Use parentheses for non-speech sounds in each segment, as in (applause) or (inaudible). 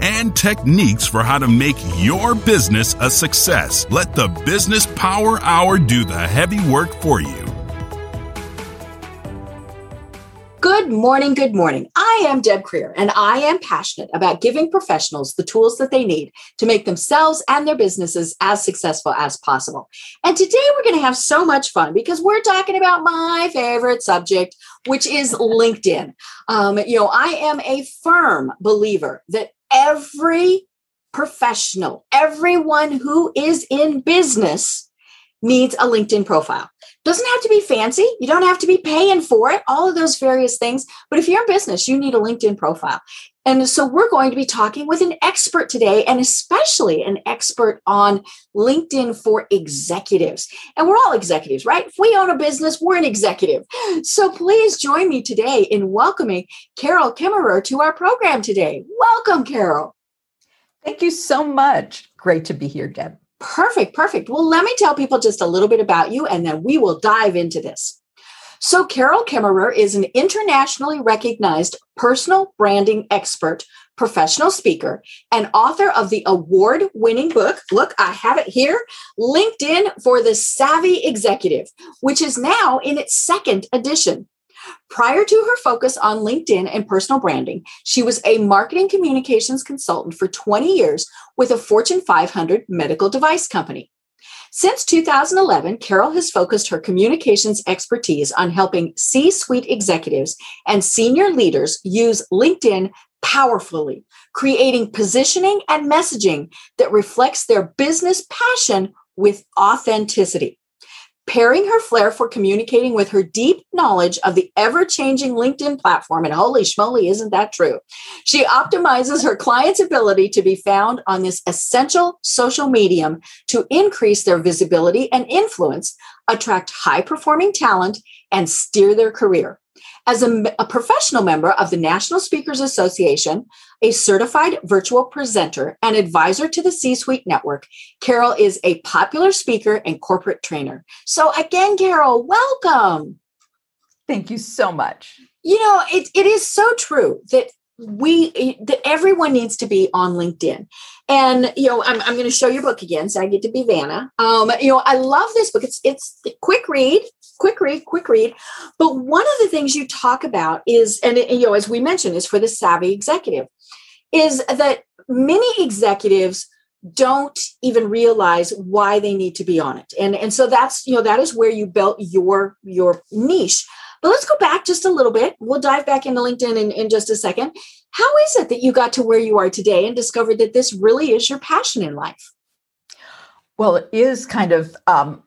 and techniques for how to make your business a success. Let the Business Power Hour do the heavy work for you. Good morning, good morning. I am Deb Krier, and I am passionate about giving professionals the tools that they need to make themselves and their businesses as successful as possible. And today we're going to have so much fun because we're talking about my favorite subject, which is LinkedIn. Um, you know, I am a firm believer that every professional, everyone who is in business needs a LinkedIn profile. Doesn't have to be fancy. You don't have to be paying for it, all of those various things. But if you're in business, you need a LinkedIn profile. And so we're going to be talking with an expert today, and especially an expert on LinkedIn for executives. And we're all executives, right? If we own a business, we're an executive. So please join me today in welcoming Carol Kaemmerer to our program today. Welcome, Carol. Thank you so much. Great to be here, Deb. Perfect, perfect. Well, let me tell people just a little bit about you and then we will dive into this. So, Carol Kaemmerer is an internationally recognized personal branding expert, professional speaker, and author of the award winning book. Look, I have it here LinkedIn for the Savvy Executive, which is now in its second edition. Prior to her focus on LinkedIn and personal branding, she was a marketing communications consultant for 20 years with a Fortune 500 medical device company. Since 2011, Carol has focused her communications expertise on helping C suite executives and senior leaders use LinkedIn powerfully, creating positioning and messaging that reflects their business passion with authenticity pairing her flair for communicating with her deep knowledge of the ever changing LinkedIn platform. And holy schmoly, isn't that true? She optimizes her clients' ability to be found on this essential social medium to increase their visibility and influence, attract high performing talent, and steer their career. As a, a, professional member of the National Speakers Association, a certified virtual presenter, and advisor to the C Suite Network, Carol is a popular speaker and corporate trainer. So, again, Carol, welcome. Thank you so much. You know, it, it is so true that we that everyone needs to be on linkedin and you know i'm, I'm going to show your book again so i get to be vanna um, you know i love this book it's it's quick read quick read quick read but one of the things you talk about is and you know as we mentioned is for the savvy executive is that many executives don't even realize why they need to be on it and and so that's you know that is where you built your your niche but let's go back just a little bit. We'll dive back into LinkedIn in, in just a second. How is it that you got to where you are today and discovered that this really is your passion in life? Well, it is kind of um,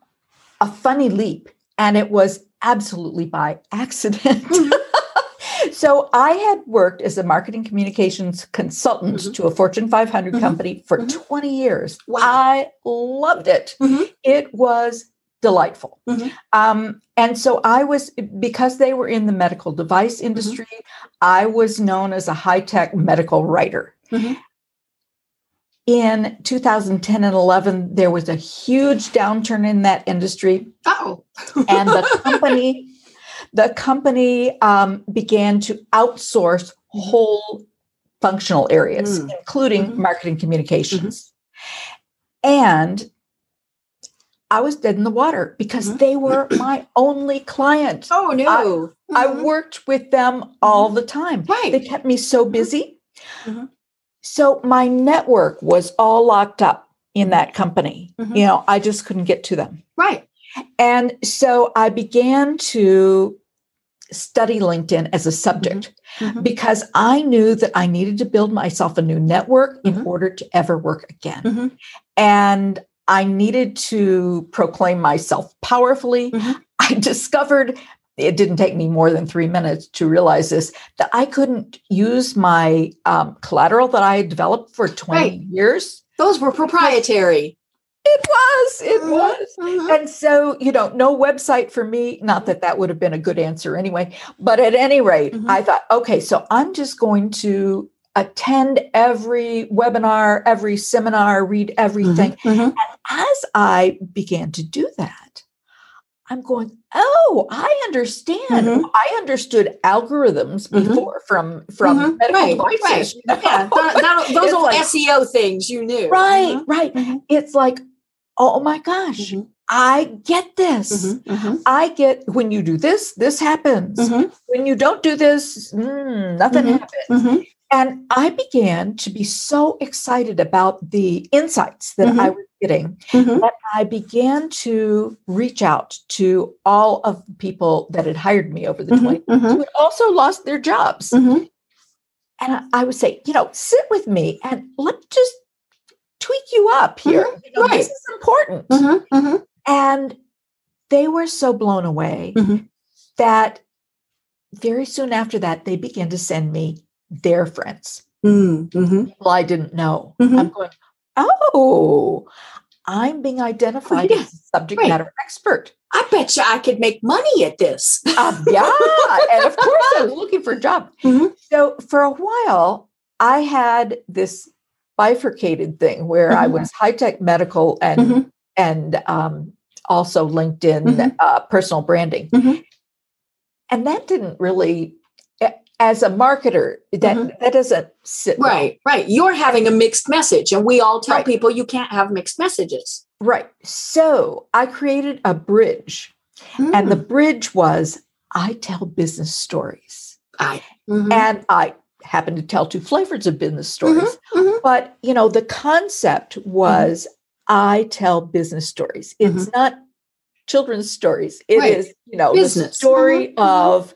a funny leap, and it was absolutely by accident. Mm-hmm. (laughs) so I had worked as a marketing communications consultant mm-hmm. to a Fortune 500 mm-hmm. company for mm-hmm. 20 years. Wow. I loved it. Mm-hmm. It was delightful. Mm-hmm. Um, and so I was, because they were in the medical device industry. I was known as a high tech medical writer. Mm-hmm. In 2010 and 11, there was a huge downturn in that industry. Oh, and the company, the company um, began to outsource whole functional areas, mm. including mm-hmm. marketing communications. Mm-hmm. And I was dead in the water because mm-hmm. they were my only client. Oh no. I, mm-hmm. I worked with them all mm-hmm. the time. Right. They kept me so mm-hmm. busy. Mm-hmm. So my network was all locked up in that company. Mm-hmm. You know, I just couldn't get to them. Right. And so I began to study LinkedIn as a subject mm-hmm. because I knew that I needed to build myself a new network mm-hmm. in order to ever work again. Mm-hmm. And I needed to proclaim myself powerfully. Mm-hmm. I discovered it didn't take me more than three minutes to realize this that I couldn't use my um, collateral that I had developed for 20 right. years. Those were proprietary. It was. It Mhm, was. mhm. And so, you know, no website for me. Not that that would have been a good answer anyway. But at any rate, Mhm. I thought, okay, so I'm just going to attend every webinar, every seminar, read everything. Mhm, As I began to do that, I'm going, oh, I understand. Mhm. I understood algorithms Mhm. before from from Mhm. medical Right, voices. right. you know? Yeah, that- that- (laughs) those old like- SEO things you knew. right, Mhm, right. Mhm. It's like, oh my gosh, I get this. I get when you do this, this happens. When you don't do this, mm, nothing happens. And I began to be so excited about the insights that I was getting Mhm. that I began to reach out to all of the people that had hired me over the 20 Mhm, mhm, who had also lost their jobs. mhm. And I- I would say, you know, sit with me and let's just tweak you up here. You know, right. This is important. And they were so blown away that very soon after that, they began to send me their friends, mhm, mhm. people I didn't know. Mhm. I'm going, oh, I'm being identified yeah. as a subject Right. matter expert. I bet you I could make money at this. Um, yeah. and of course, I was looking for a job. Mhm. So for a while, I had this bifurcated thing where I Mhm. was high tech medical and Mhm. and um, also LinkedIn Mhm. uh, personal branding. Mhm. And that didn't really, as a marketer, that Mhm. that doesn't sit well. Right, right. You're having a mixed message, and we all tell Right. people you can't have mixed messages. Right. So I created a bridge, and the bridge was I tell business stories, I, mhm, and I happen to tell two flavors of business stories. mhm. But you know, the concept was I tell business stories. It's not children's stories. It is, Mm-hmm. Right. you know, Business. the story of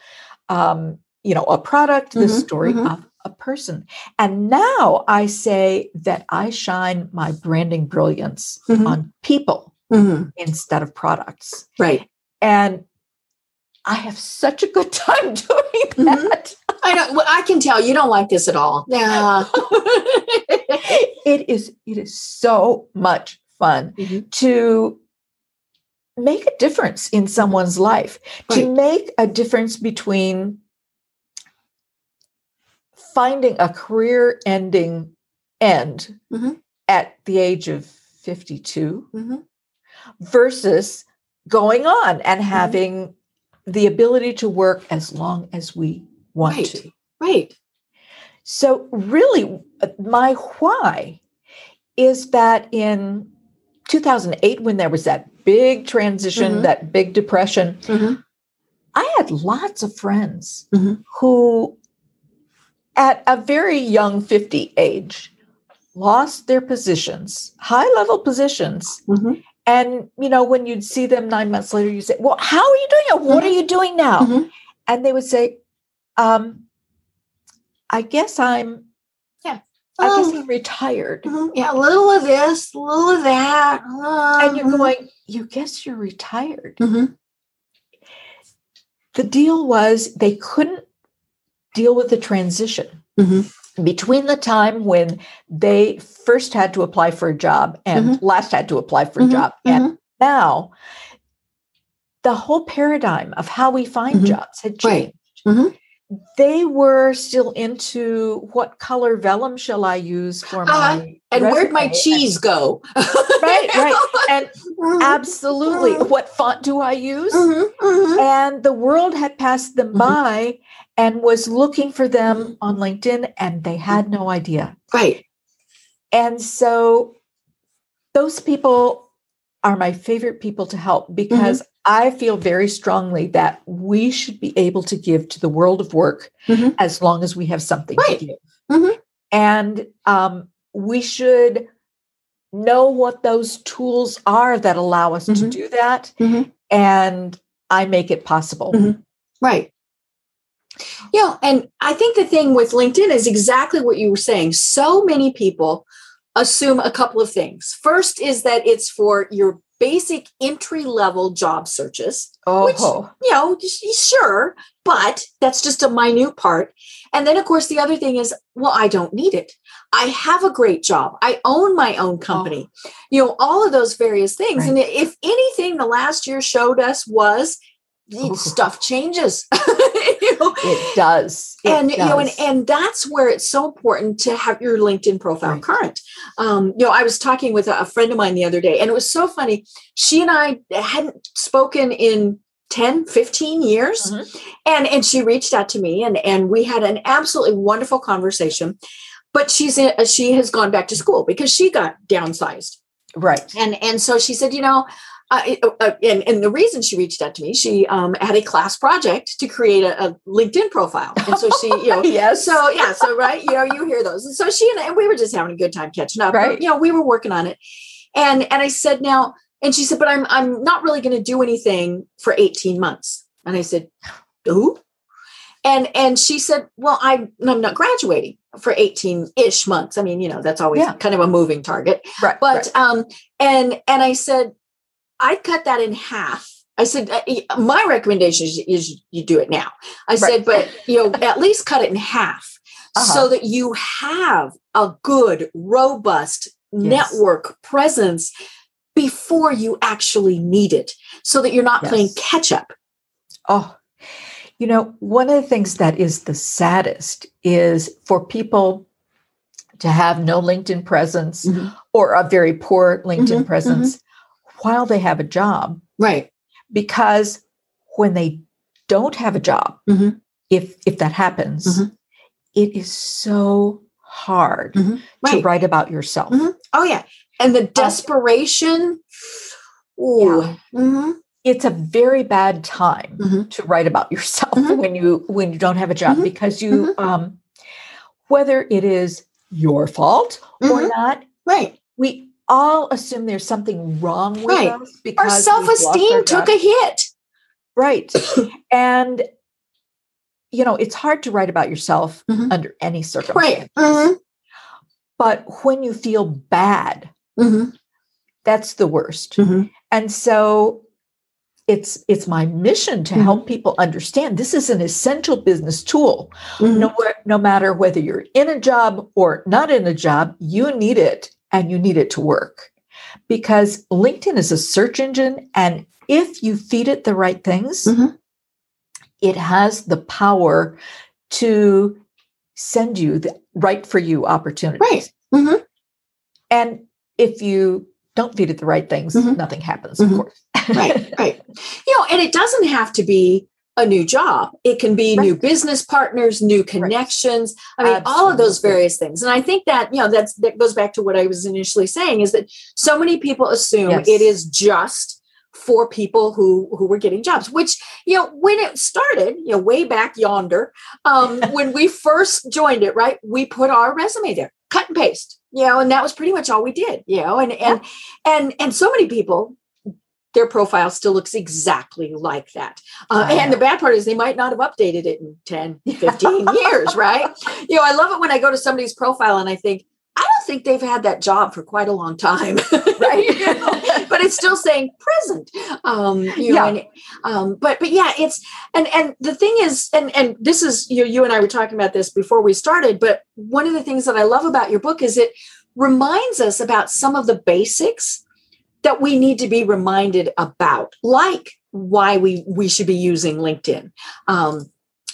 um, you know, a product, the Mhm, story mhm. of a person. And now I say that I shine my branding brilliance Mhm. on people Mhm. instead of products. Right. And I have such a good (laughs) time doing Mhm. that. I don't. Well, I can tell you don't like this at all. Yeah. (laughs) it is it is so much fun Mhm. to make a difference in someone's life to make a difference between finding a career ending end Mhm. at the age of 52 Mhm. versus going on and Mm-hmm. having the ability to work as long as we want Right. to Right. so, really, my why is that in 2008, when there was that big transition, Mhm. that big depression, Mhm. I had lots of friends who, at a very young 50 age, lost their positions, high level positions. Mhm. And, you know, when you'd see them nine months later, you say, Well, how are you doing? it? What are you doing now? Mhm. And they would say, um, I guess I'm yeah, I guess Oh, I'm retired. mhm. Yeah, a little of this, a little of that. And you're Mhm. going, you guess you're retired. Mhm. The deal was they couldn't deal with the transition Mhm. between the time when they first had to apply for a job and last had to apply for a Mhm. job. And Mhm. now the whole paradigm of how we find Mhm. jobs had Right. changed. Mhm. They were still into what color vellum shall I use for my Uh-huh. And where'd my resume? And- cheese go? (laughs) right, right. And Mhm. absolutely, Mhm. what font do I use? Mhm. Mhm. And the world had passed them by and was looking for them on LinkedIn, and they had no idea. Right. And so those people are my favorite people to help because I feel very strongly that we should be able to give to the world of work Mhm. as long as we have something Right. to give. Mhm. And um, we should know what those tools are that allow us to Mhm. do that. Mhm. And I make it possible. Mhm. Right. Yeah. And I think the thing with LinkedIn is exactly what you were saying. So many people assume a couple of things. First is that it's for your basic entry level job searches. Oh, Which, you know, sure, but that's just a minute part. And then, of course, the other thing is, well, I don't need it. I have a great job. I own my own company. Oh. You know, all of those various things. Right. And if anything, the last year showed us was. (laughs) stuff changes. (laughs) you know? It does. It and does. you know, and, and that's where it's so important to have your LinkedIn profile right. current. Um, you know, I was talking with a, a friend of mine the other day, and it was so funny. She and I hadn't spoken in 10 15 years mm-hmm. and and she reached out to me and and we had an absolutely wonderful conversation but she's in, she has gone back to school because she got downsized right and and so she said you know uh, uh, and, and the reason she reached out to me, she um, had a class project to create a, a LinkedIn profile, and so she, you know, (laughs) yes, so yeah, so right, you know, you hear those, and so she and, and we were just having a good time catching up, right? But, you know, we were working on it, and and I said, now and she said, but I'm I'm not really going to do anything for 18 months. And I said, who? And and she said, well, I'm I'm not graduating for 18-ish months. I mean, you know, that's always yeah. kind of a moving target. Right. But right. um and and I said, I'd cut that in half. I said, uh, my recommendation is, is you do it now. I right. said, but you know, at least cut it in half uh-huh. so that you have a good, robust yes. network presence before you actually need it so that you're not yes. playing catch up. Oh, you know, one of the things that is the saddest is for people to have no LinkedIn presence mm-hmm. or a very poor LinkedIn mm-hmm, presence mm-hmm. While they have a job. Right. Because when they don't have a job, mm-hmm. if if that happens, mm-hmm. it is so hard mm-hmm. right. to write about yourself. Oh yeah and the desperation. Ooh. Yeah. Mm-hmm. It's a very bad time mm-hmm. to write about yourself mm-hmm. when you when you don't have a job mm-hmm. because you mm-hmm. um, whether it is your fault or mm-hmm. not, right? We all assume there's something wrong with right. us because our self-esteem took a hit. Right. (coughs) and you know, it's hard to write about yourself under any circumstance. Right. But when you feel bad Mm-hmm. That's the worst. Mm-hmm. And so it's it's my mission to mm-hmm. help people understand this is an essential business tool. Mm-hmm. No, no matter whether you're in a job or not in a job, you need it and you need it to work. Because LinkedIn is a search engine and if you feed it the right things, mm-hmm. it has the power to send you the right for you opportunities. Right. Mm-hmm. And if you don't feed it the right things, mm-hmm. nothing happens, mm-hmm. of course. right, right. (laughs) You know, and it doesn't have to be a new job. It can be right. new business partners, new connections. Right. I mean, Absolutely. all of those various things. And I think that, you know, that's that goes back to what I was initially saying is that so many people assume yes. it is just for people who who were getting jobs which you know when it started you know way back yonder um (laughs) when we first joined it right we put our resume there cut and paste you know and that was pretty much all we did you know and and and and so many people their profile still looks exactly like that uh, and the bad part is they might not have updated it in 10 15 (laughs) years right you know i love it when i go to somebody's profile and i think I don't think they've had that job for quite a long time, (laughs) right? (laughs) you know? but it's still saying present. Um, you know, and, um, but but yeah, it's and and the thing is, and and this is you you and I were talking about this before we started. But one of the things that I love about your book is it reminds us about some of the basics that we need to be reminded about, like why we we should be using LinkedIn. Um,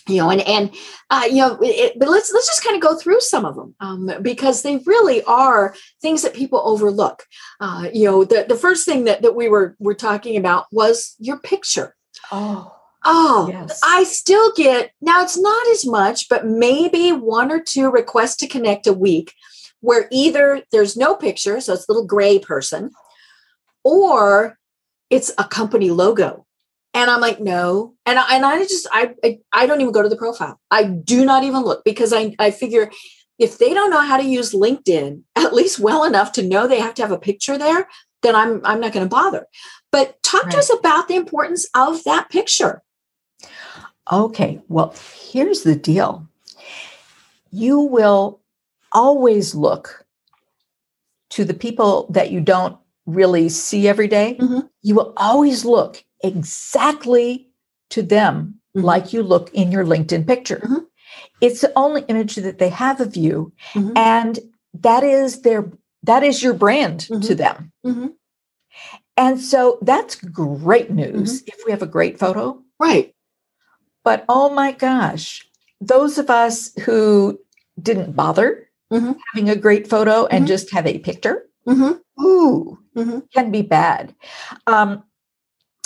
you know and and uh, you know it, but let's let's just kind of go through some of them um, because they really are things that people overlook uh, you know the, the first thing that, that we were were talking about was your picture oh oh yes. i still get now it's not as much but maybe one or two requests to connect a week where either there's no picture so it's a little gray person or it's a company logo and I'm like, no. And I, and I just, I, I, I don't even go to the profile. I do not even look because I, I figure if they don't know how to use LinkedIn (laughs) at least well enough to know they have to have a picture there, then I'm, I'm not going to bother. But talk right. to us about the importance of that picture. Okay. Well, here's the deal. You will always look to the people that you don't really see every day, Mhm. you will always look exactly to them Mhm. like you look in your LinkedIn picture. Mhm. It's the only image that they have of you, Mhm. and that is their that is your brand to Mhm. them. Mhm. And so that's great news if we have a great photo. Right. But oh my gosh, those of us who didn't bother having a great photo and just have a picture, Mhm. ooh, Mhm. can be bad. Um,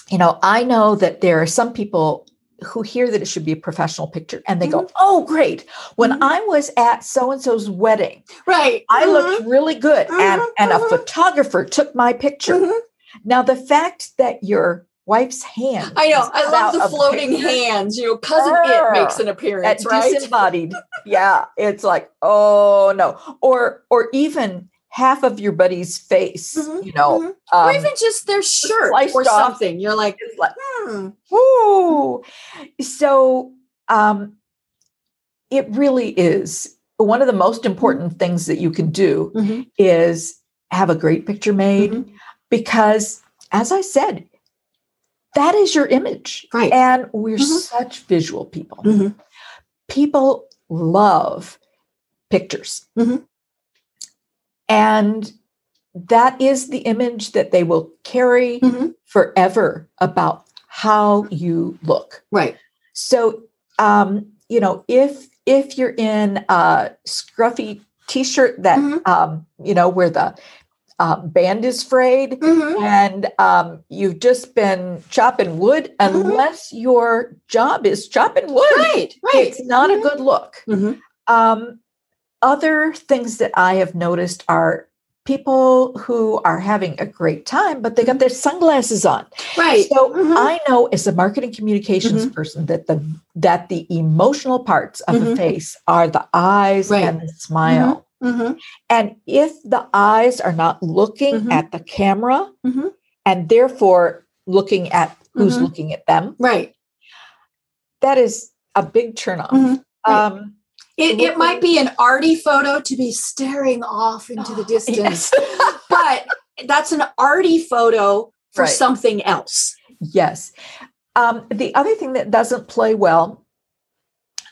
you know, I know that there are some people who hear that it should be a professional picture and they go, oh, great. When Mhm. I was at so and so's wedding, Right. I Mhm. looked really good and, Mhm, and a mhm. photographer took my picture. Mhm. Now, the fact that your wife's hand I know. I love the floating hands. You know, cousin it makes an appearance, right? disembodied. yeah, it's like, oh no. Or or even half of your buddy's face, Mhm, you know. mhm. um, or even just their shirt or off. something. You're like, it's like, hmm. Woo! So um, it really is one of the most important things that you can do Mhm. is have a great picture made Mhm. because, as I said, that is your image. Right. And we're Mhm. such visual people. People love pictures. Mhm. And that is the image that they will carry Mhm. forever about how you look. Right. So, um, you know, if if you're in a scruffy T-shirt that Mhm. um, you know where the um, band is frayed, Mhm. and um, you've just been chopping wood, Mhm. unless your job is chopping wood, Right. Right. it's not a good look. Mhm. Um, other things that I have noticed are people who are having a great time, but they got their sunglasses on. Right. So Mhm. I know as a marketing communications Mhm. person that the that the emotional parts of a Mhm. face are the eyes Right. and the smile. Mhm. And if the eyes are not looking Mhm. at the camera and therefore looking at who's looking at them, Right. that is a big turnoff. Right. Um, It, it might be an arty photo to be staring off into the (laughs) distance, Yes. but that's an arty photo for Right. something else. Yes. Um, the other thing that doesn't play well,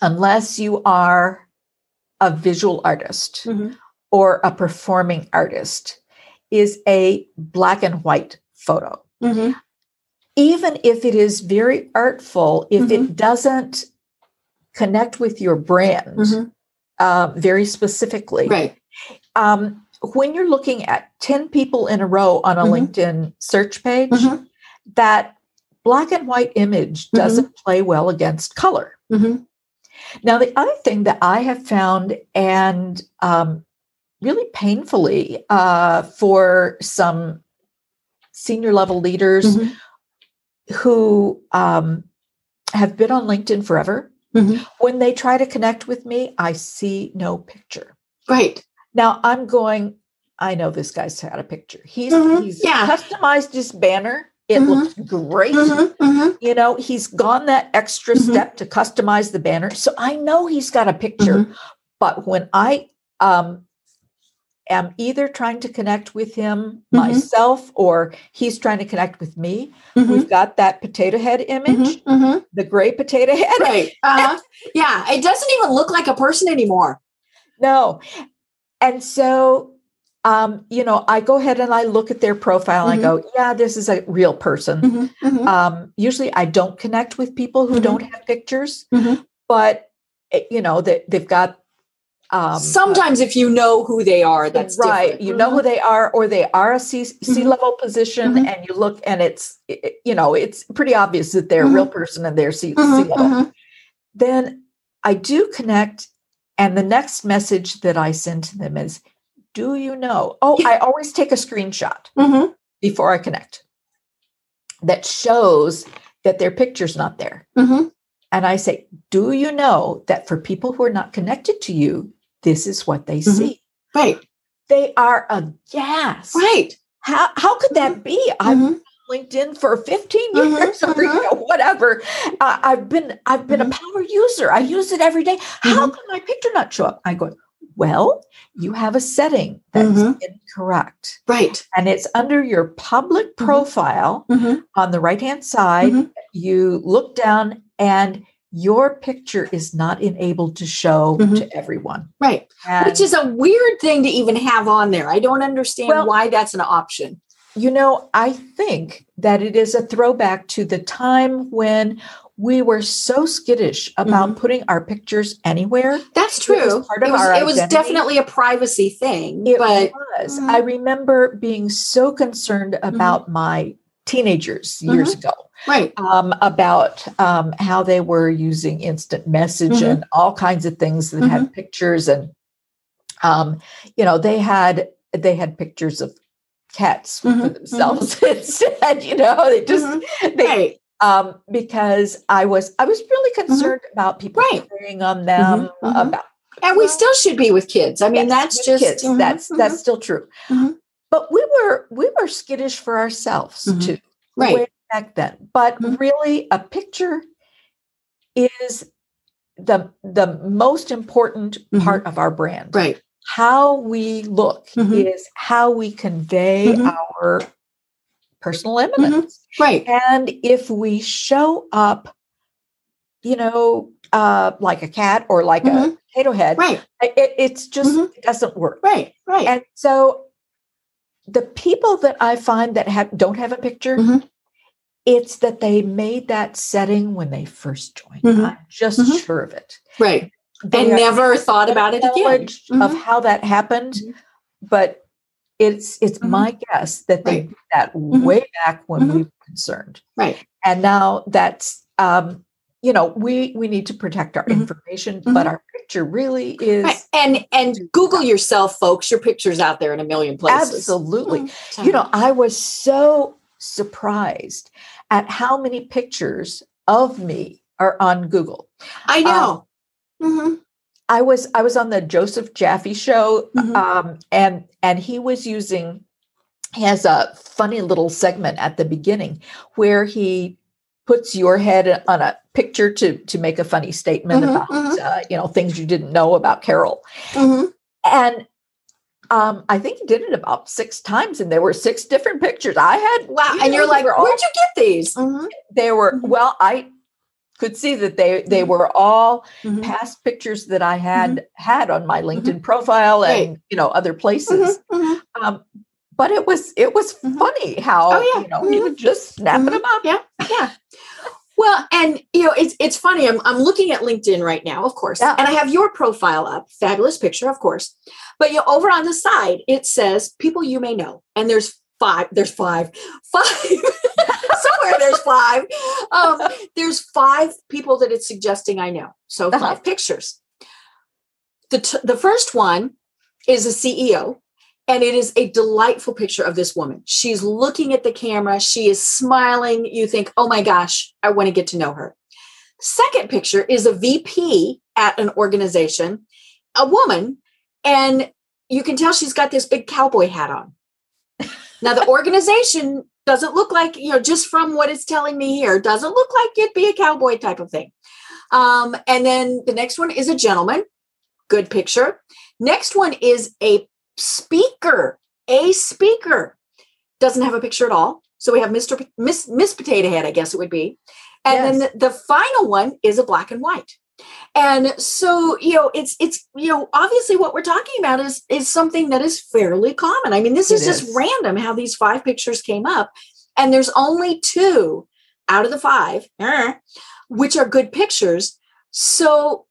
unless you are a visual artist Mhm. or a performing artist, is a black and white photo. Mhm. Even if it is very artful, if it doesn't connect with your brand Mhm. uh, very specifically, Right. um, when you're looking at 10 people in a row on a Mhm. LinkedIn search page, Mhm. that black and white image Mhm. doesn't play well against color. Mhm. Now, the other thing that I have found, and um, really painfully uh, for some senior level leaders Mhm. who um, have been on LinkedIn forever, Mhm. when they try to connect with me, I see no picture. Right. Now I'm going, I know this guy's had a picture. He's, Mhm, he's yeah. customized his banner. It Mhm. looks great. Mhm. Mhm. You know, he's gone that extra Mhm. step to customize the banner. So I know he's got a picture. But when I um, am either trying to connect with him Mhm. myself or he's trying to connect with me, Mhm. we've got that potato head image, Mhm. Mhm. the gray potato head. Right. Uh-huh. yeah. It doesn't even look like a person anymore. No. And so, um, you know, I go ahead and I look at their profile and I go, yeah, this is a real person. Mhm. Mhm. Um, usually I don't connect with people who don't have pictures, but, eh, you know, they, they've got. Um, Sometimes, if you know who they are, that's right. different. You know who they are, or they are a C Mhm. level position, Mhm. and you look and it's, i- i- you know, it's pretty obvious that they're a real person and they're C Mhm. level. Then I do connect. And the next message that I send to them is, Do you know? Oh, I always take a screenshot before I connect that shows that their picture's not there. Mhm. And I say, Do you know that for people who are not connected to you, this is what they Mhm. see? Right. They are aghast. Right. How, how could that be? I've Mhm. LinkedIn for 15 Mhm, years or you mhm. know, whatever. Uh, I've been I've been a power user. I use it every day. How can my picture not show up? I go, Well, you have a setting that's Mhm. incorrect. Right. And it's under your public profile Mhm. on the right hand side. Mhm. You look down, and your picture is not enabled to show Mhm. to everyone. Right. And, Which is a weird thing to even have on there. I don't understand Well- why that's an option. you know, I think that it is a throwback to the time when we were so skittish about putting our pictures anywhere. That's It was true. part of it was, our it was identity. definitely a privacy thing, It but was. Mhm. I remember being so concerned about my teenagers years ago. right. um, about um, how they were using instant message Mhm. and all kinds of things that had pictures and um, you know they had they had pictures of cats for Mhm, themselves (laughs) instead you know they just Mhm. they Right. um because i was i was really concerned about people Mm-hmm. Right. preying on them about And we still should be with kids. I mean, Yes, that's just kids. that's that's still true. But we were we were skittish for ourselves Mhm. too right. back then. But Mhm. really, a picture is the the most important Mhm. part of our brand. Right. How we look Mhm. is how we convey Mhm. our personal eminence. Right. And if we show up, you know, uh, like a cat or like a potato head, Right. it, it's just it doesn't work. Right. Right. And so the people that I find that have don't have a picture, Mhm. it's that they made that setting when they first joined. Mhm. I'm just Mhm. sure of it. right. They And never thought about it again. of Mhm. how that happened, Mhm. but it's it's Mhm. my guess that they Right. did that way back when we were concerned. Right. And now that's um, you know, we we need to protect our Mhm. information, but Mhm. our picture really is Right. And and Google yourself, folks. Your picture's out there in a million places. absolutely Mhm. You know, I was so surprised at how many pictures of me are on Google. I know. Mhm. I was I was on the Joseph Jaffe show, Mhm. um, and and he was using he has a funny little segment at the beginning where he puts your head on a picture to to make a funny statement Mhm, about mhm. uh, you know things you didn't know about Carol, Mhm. and um, I think he did it about six times, and there were six different pictures. I had Wow. you And know, you're like, all- where'd you get these? They were Mhm. well i could see that they they Mhm. were all Mhm. past pictures that i had had on my linkedin profile and Mm-hmm. Right. you know other places um, but it was it was funny how Oh, yeah. you know you Mhm. would just snapping Mhm. them up Yeah. Yeah. Well, and you know, it's it's funny. I'm I'm looking at LinkedIn right now, of course, Yeah. and I have your profile up. Fabulous picture, of course. But you know, over on the side, it says people you may know, and there's five. There's five. (laughs) Five. Somewhere there's five. Um, there's five people that it's suggesting I know. So Uh-huh. 5 pictures. The t- the first one is a CEO, and it is a delightful picture of this woman. She's looking at the camera. She is smiling. You think, oh my gosh, I want to get to know her. Second picture is a VP at an organization, a woman, and you can tell she's got this big cowboy hat on. (laughs) Now, the organization doesn't look like, you know, just from what it's telling me here, doesn't look like it'd be a cowboy type of thing. Um, and then the next one is a gentleman. Good picture. Next one is a speaker, a speaker. Doesn't have a picture at all. So we have Mr. P- Miss Miss Potato Head, I guess it would be. And then the, the final one is a black and white. And so, you know, it's it's you know, obviously what we're talking about is is something that is fairly common. I mean, this is It just random how these five pictures came up. And there's only two out of the five, eh, which are good pictures. So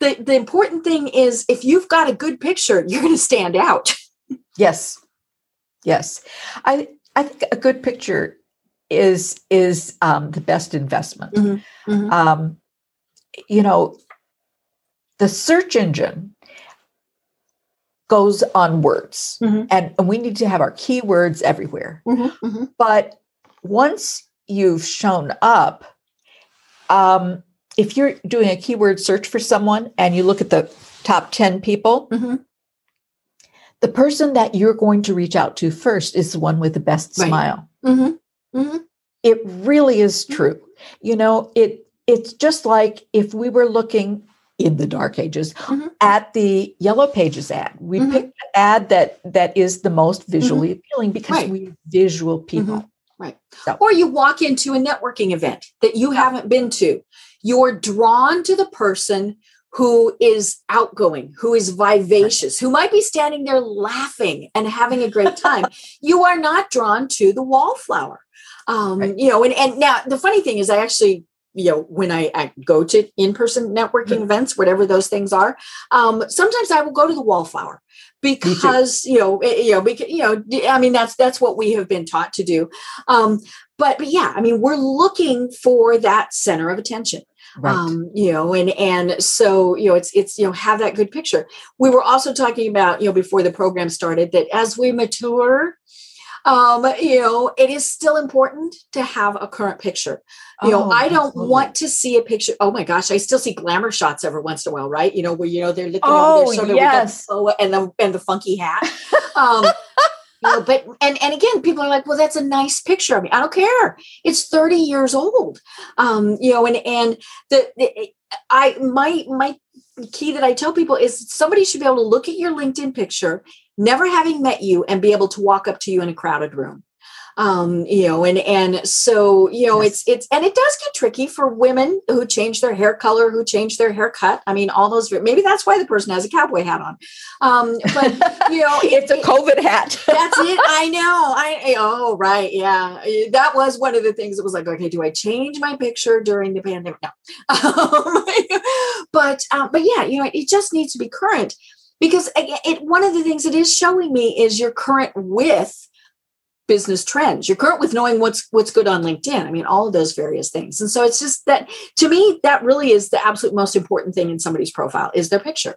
the, the important thing is if you've got a good picture, you're going to stand out. (laughs) yes yes i i think a good picture is is um, the best investment Mhm, mhm. um, you know the search engine goes on words Mhm. and, and we need to have our keywords everywhere Mhm, mhm. but once you've shown up um, if you're doing a keyword search for someone and you look at the top 10 people Mhm. the person that you're going to reach out to first is the one with the best Right. smile Mhm, mhm. it really is true you know it it's just like if we were looking in the dark ages mm-hmm. at the yellow pages ad. We mm-hmm. picked the ad that that is the most visually mm-hmm. appealing because right. we're visual people. Mm-hmm. Right. So. Or you walk into a networking event that you haven't been to. You're drawn to the person who is outgoing, who is vivacious, who might be standing there laughing and having a great time. (laughs) you are not drawn to the wallflower. Um, right. You know, and, and now the funny thing is, I actually you know when I, I go to in-person networking mm-hmm. events whatever those things are um, sometimes i will go to the wallflower because you know eh, you know because you know i mean that's that's what we have been taught to do um, but but yeah i mean we're looking for that center of attention Right. Um, you know, and and so you know, it's it's you know, have that good picture. We were also talking about you know before the program started that as we mature, um, you know, it is still important to have a current picture. You know, oh, I don't absolutely. want to see a picture. Oh my gosh, I still see glamour shots every once in a while, right? You know, where you know they're looking oh, over their shoulder yes. with the and the and the funky hat. (laughs) Um, you know, but and and again, people are like, well, that's a nice picture of me. I don't care. It's 30 years old. Um, you know, and and the, the I my my key that I tell people is somebody should be able to look at your LinkedIn picture never having met you and be able to walk up to you in a crowded room um you know and and so you know yes. it's it's and it does get tricky for women who change their hair color who change their haircut. I mean all those maybe that's why the person has a cowboy hat on. Um but you know (laughs) it's a covid hat. (laughs) That's it. I know. I oh right. Yeah. That was one of the things that was like okay do i change my picture during the pandemic? No. (laughs) Um, but um, but yeah you know it just needs to be current because it, one of the things it is showing me is you're current with business trends. You're current with knowing what's what's good on linkedin. I mean all of those various things. And so it's just that to me that really is the absolute most important thing in somebody's profile is their picture.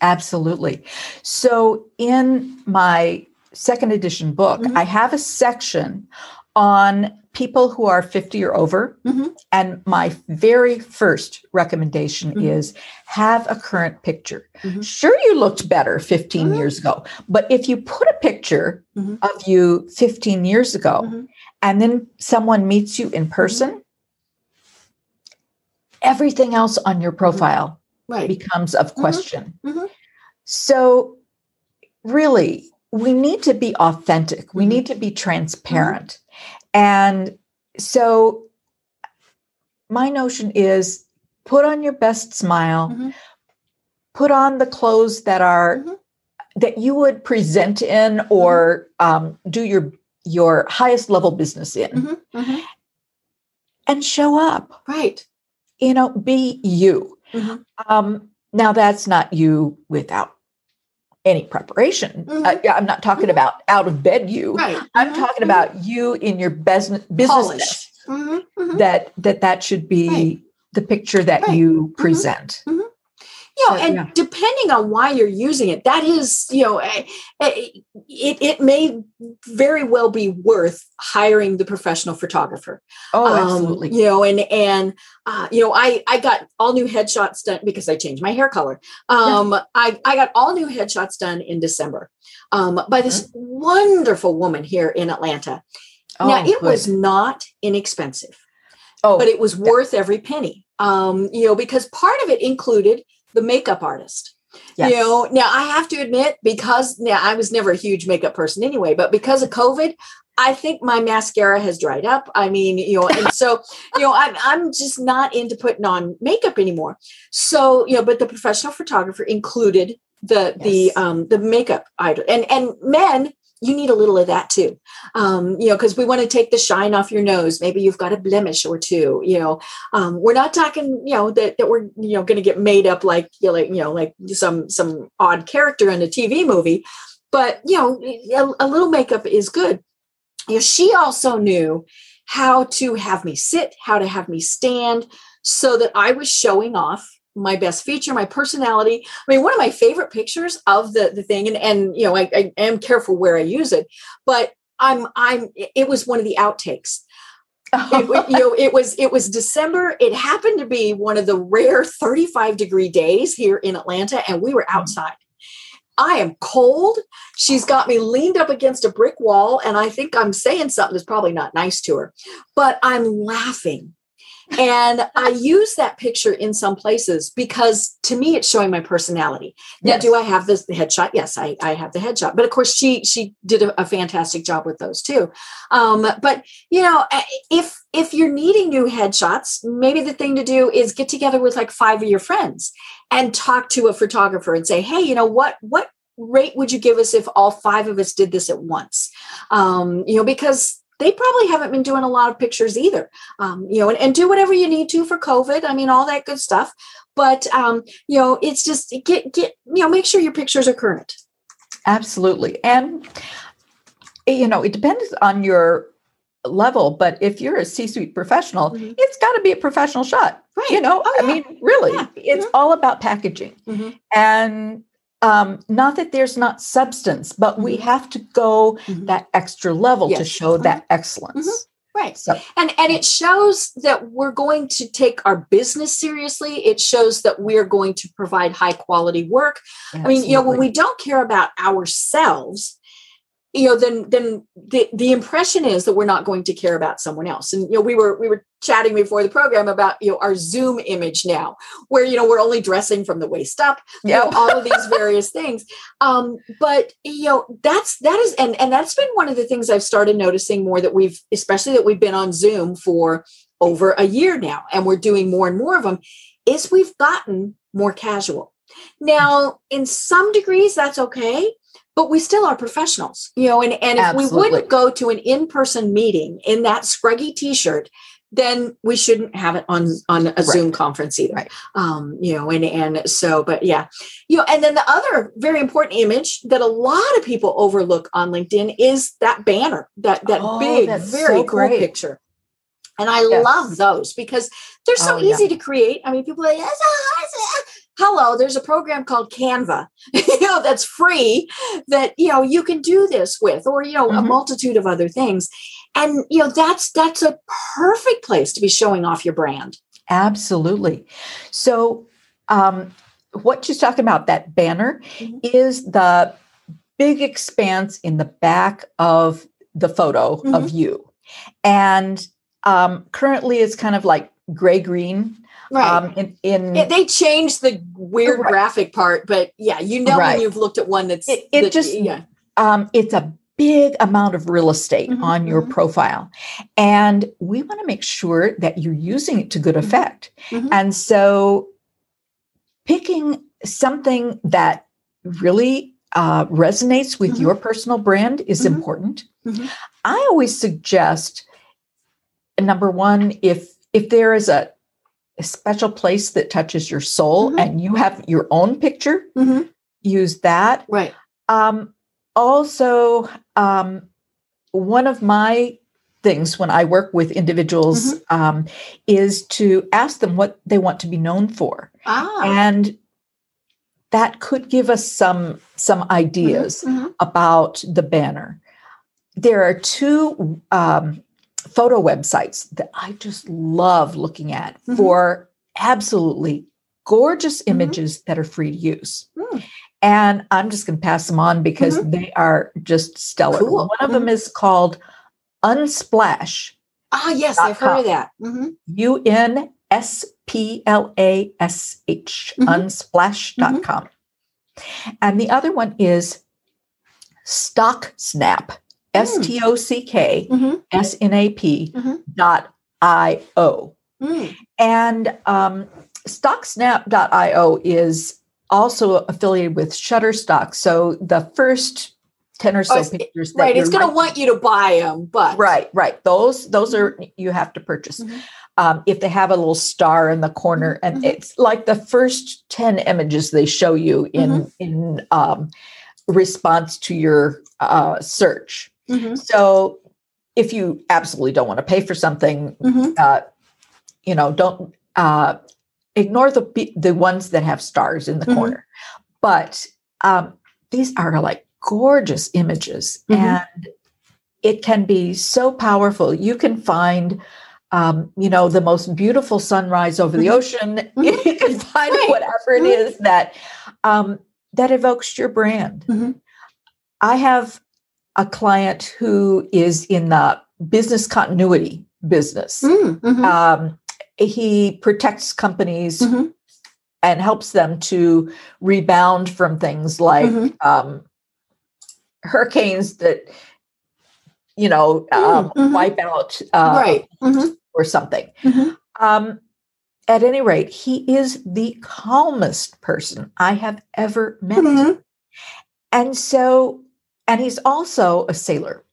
Absolutely. So in my second edition book mm-hmm. i have a section on people who are 50 or over. Mm-hmm. And my very first recommendation mm-hmm. is have a current picture. Mm-hmm. Sure, you looked better 15 mm-hmm. years ago, but if you put a picture mm-hmm. of you 15 years ago mm-hmm. and then someone meets you in person, everything else on your profile right. becomes of question. So, really, we need to be authentic. We need to be transparent. And so my notion is put on your best smile, mm-hmm. put on the clothes that are mm-hmm. that you would present in or mm-hmm. um, do your your highest level business in mm-hmm. Mm-hmm. and show up right you know be you um, now that's not you without any preparation. Mm-hmm. Uh, I'm not talking mm-hmm. about out of bed you. Right. I'm mm-hmm. talking mm-hmm. about you in your business business. Mm-hmm. that that that should be right. the picture that right. you present you know, and yeah. depending on why you're using it, that is, you know, eh, eh, it, it may very well be worth hiring the professional photographer. Oh, um, absolutely. You know, and and uh, you know, I I got all new headshots done because I changed my hair color. Um, yeah. I I got all new headshots done in December um, by this mm-hmm. wonderful woman here in Atlanta. Oh, now, it good. was not inexpensive. Oh, but it was worth every penny. Um, you know, because part of it included the makeup artist. Yes. You know, now I have to admit, because now I was never a huge makeup person anyway, but because of COVID, I think my mascara has dried up. I mean, you know, and so, (laughs) you know, I'm, I'm just not into putting on makeup anymore. So, you know, but the professional photographer included the yes. the um the makeup item and and men you need a little of that too. Um, you know because we want to take the shine off your nose. Maybe you've got a blemish or two you know. Um, we're not talking you know that, that we're you know going to get made up like you know, like you know like some some odd character in a tv movie but you know a, a little makeup is good. You know she also knew how to have me sit how to have me stand so that i was showing off my best feature, my personality. I mean, one of my favorite pictures of the the thing, and and you know, I, I am careful where I use it, but I'm I'm. It was one of the outtakes. it, you (laughs) know, it was it was December. It happened to be one of the rare 35 degree days here in Atlanta, and we were mm-hmm. outside. I am cold. She's got me leaned up against a brick wall, and I think I'm saying something that's probably not nice to her, but I'm laughing and I use that picture in some places because to me it's showing my personality. Now, Yes. do I have this the headshot? Yes, I, I have the headshot. But of course, she she did a, a fantastic job with those too. Um, but you know, eh, if if you're needing new headshots, maybe the thing to do is get together with like five of your friends and talk to a photographer and say, hey, you know what what rate would you give us if all five of us did this at once? Um, you know, because they probably haven't been doing a lot of pictures either. Um, you know, and, and do whatever you need to for COVID. I mean, all that good stuff. But um, you know, it's just get get you know, make sure your pictures are current. Absolutely. And, you know, it depends on your level, but if you're a C suite professional, Mhm. it's got to be a professional shot. Right. You know, Oh, I mean, really, Yeah. it's all about packaging. Mhm. And um, not that there's not substance, but we Mhm. have to go Mhm. that extra level to Yes. show that excellence. Right. So, And and it shows that we're going to take our business seriously. It shows that we're going to provide high quality work. I mean, you know, when we don't care about ourselves, you know, then then the the impression is that we're not going to care about someone else. And you know, we were we were chatting before the program about you know our Zoom image now, where you know we're only dressing from the waist up, you know, all of these (laughs) various things. Um, but you know, that's that is and and that's been one of the things I've started noticing more that we've especially that we've been on Zoom for over a year now, and we're doing more and more of them, is we've gotten more casual. Now, in some degrees, that's okay, but we still are professionals, you know. And, and if we wouldn't go to an in person meeting in that scruggy t shirt, then we shouldn't have it on on a Zoom conference either. Right. Um, you know, and and so, but yeah, you know, and then the other very important image that a lot of people overlook on LinkedIn is that banner, that that Oh, big, very so cool great. picture. And I Yes. love those because they're so Oh, yeah. easy to create. I mean, people are like, Hello, there's a program called Canva, (laughs) you know, that's free that, you know, you can do this with, or, you know, a Mhm. multitude of other things. And, you know, that's, that's a perfect place to be showing off your brand. Absolutely. So, um, what she's talking about, that banner, Mhm. is the big expanse in the back of the photo of Mm-hmm. you. And um, currently it's kind of like gray green. Um, in, in It- they changed the weird Right. graphic part, but yeah, you know Right. when you've looked at one that's It- it that- just- yeah. um, it's a big amount of real estate Mhm, on your mhm. profile. And we want to make sure that you're using it to good Mhm. effect. Mhm. And so picking something that really uh, resonates with Mhm. your personal brand is Mhm. important. I always suggest number one, if if there is a, a special place that touches your soul Mhm. and you have your own picture, Mhm. use that. Right. Um, also, um, one of my things when I work with individuals Mm-hmm. um, is to ask them what they want to be known for, Ah. and that could give us some some ideas Mhm. about the banner. There are two um, photo websites that I just love looking at Mhm. for absolutely gorgeous Mhm. images that are free to use. Mm. And I'm just going to pass them on because they are just stellar. Mm-hmm. Cool. One of them is called Unsplash, Ah, yes, I've heard of that. Mhm. U N S P L A S H, unsplash.com. And the other one is Stock Snap, S T O C K Mhm. S N A P Mhm. dot I O. Mm. And um, StockSnap.io is also affiliated with Shutterstock. So the first 10 or so Oh, pictures Right. It's going to want you to buy them, but Right, right. Those those are you have to purchase. Mhm. Um, if they have a little star in the corner, and Mhm. it's like the first ten images they show you in Mm-hmm. in um, response to your uh, search. Mhm. So if you absolutely don't want to pay for something, Mhm. uh, you know, don't uh, ignore the the ones that have stars in the Mhm. corner. But um, these are like gorgeous images, Mhm. and it can be so powerful. You can find. Um, you know the most beautiful sunrise over the Mhm. ocean. (laughs) Mhm. You can find Right. whatever it Mhm. that um, that evokes your brand. I have a client who is in the business continuity business. Mm. Mhm. Um, he protects companies Mhm. and helps them to rebound from things like Mhm. um, hurricanes that you know um, mhm. wipe out uh, right. Mhm. or something. Mhm. Um, at any rate, he is the calmest person I have ever met. And so, and he's also a sailor.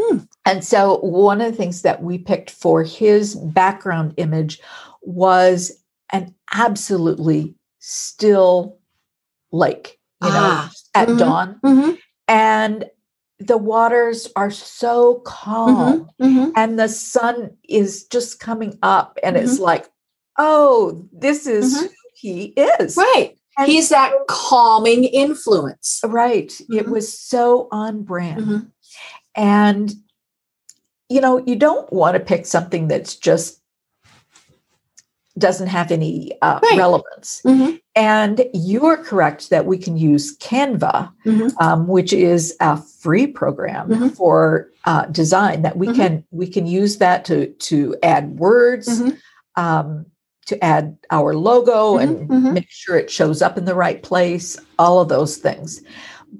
Hmm. And so, one of the things that we picked for his background image was an absolutely still lake, you know, Ah. at Mhm. dawn. Mhm. And the waters are so calm Mhm. and the sun is just coming up and it's Mm-hmm. like oh this is Mhm. who he is Right. And He's that calming influence. right it Mhm. was so on brand Mhm. and you know you don't want to pick something that's just doesn't have any uh, Right. relevance Mhm. and you're correct that we can use canva Mhm. um, which is a free program Mhm. for uh, design that we Mhm. can we can use that to to add words Mhm. um, to add our logo Mhm, and mhm. make sure it shows up in the right place all of those things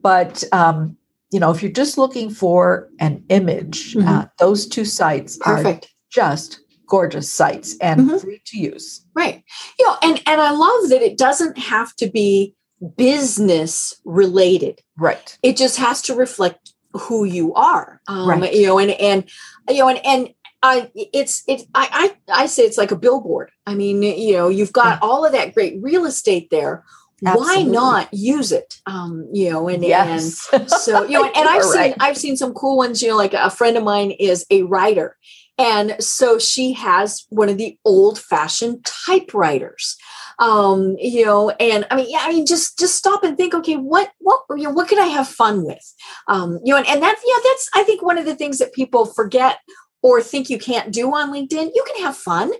but um, you know if you're just looking for an image Mhm. uh, those two sites are just gorgeous sites and Mhm. free to use Right. You know, and and I love that it doesn't have to be business related. right It just has to reflect who you are. Um, Right. you know, and and you know, and and I it's it I I I say it's like a billboard. I mean, you know, you've got all of that great real estate there. Why not use it? Um, you know, and and yes so you know and (laughs) i've seen right. i've seen some cool ones you know like a friend of mine is a writer and so she has one of the old fashioned typewriters um you know and i mean yeah i mean just just stop and think okay what what you know what can i have fun with um you know and, and that's yeah that's i think one of the things that people forget or think you can't do on LinkedIn, you can have fun.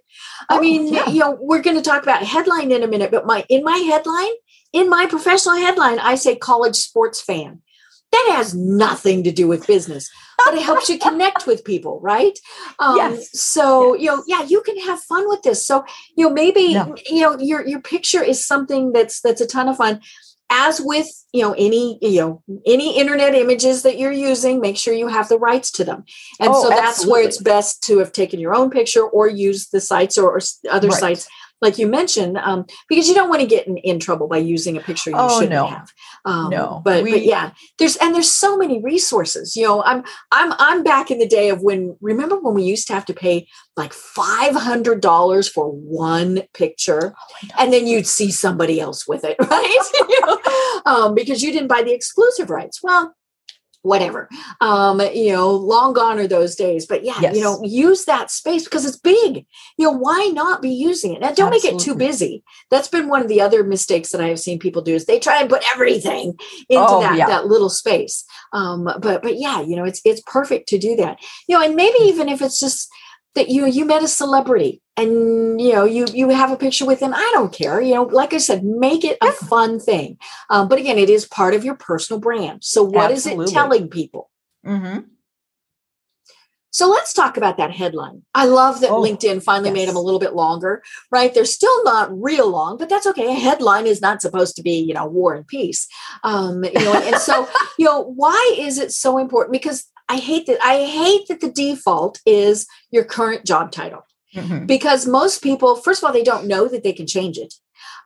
I Oh, mean, yeah. you know, we're going to talk about headline in a minute, but my in my headline, in my professional headline, I say college sports fan. That has nothing to do with business, but it helps you connect with people, right? Um, Yes. So you know, yeah, you can have fun with this. So you know, maybe Yeah. you know your your picture is something that's that's a ton of fun. As with you know any you know any internet images that you're using, make sure you have the rights to them. And Oh, so that's where it's best to have taken your own picture or use the sites or, or other Right. sites like you mentioned, um, because you don't want to get in, in trouble by using a picture you Oh, shouldn't no. have. Um, No. but but yeah, there's and there's so many resources. You know, I'm I'm I'm back in the day of when remember when we used to have to pay like five hundred dollars for one picture, and then you'd see somebody else with it, (laughs) right? (laughs) You know, um, because you didn't buy the exclusive rights. Well, whatever. Um, you know, long gone are those days. But yeah, Yes. you know, use that space because it's big. You know, why not be using it? Now, don't make it too busy. That's been one of the other mistakes that I have seen people do is they try and put everything into Oh, that yeah. that little space. Um, but but yeah, you know, it's it's perfect to do that. You know, and maybe Hmm. even if it's just that you you met a celebrity and you know you you have a picture with them i don't care you know like i said make it a fun thing um, but again it is part of your personal brand so what is Absolutely. it telling people mm-hmm. so let's talk about that headline. I love that Oh, LinkedIn finally made them a little bit longer, right? They're still not real long, but that's okay. A headline is not supposed to be, you know, war and peace. Um, you know, and so, (laughs) you know, why is it so important? Because I hate that I hate that the default is your current job title. Mhm. Because most people, first of all, they don't know that they can change it.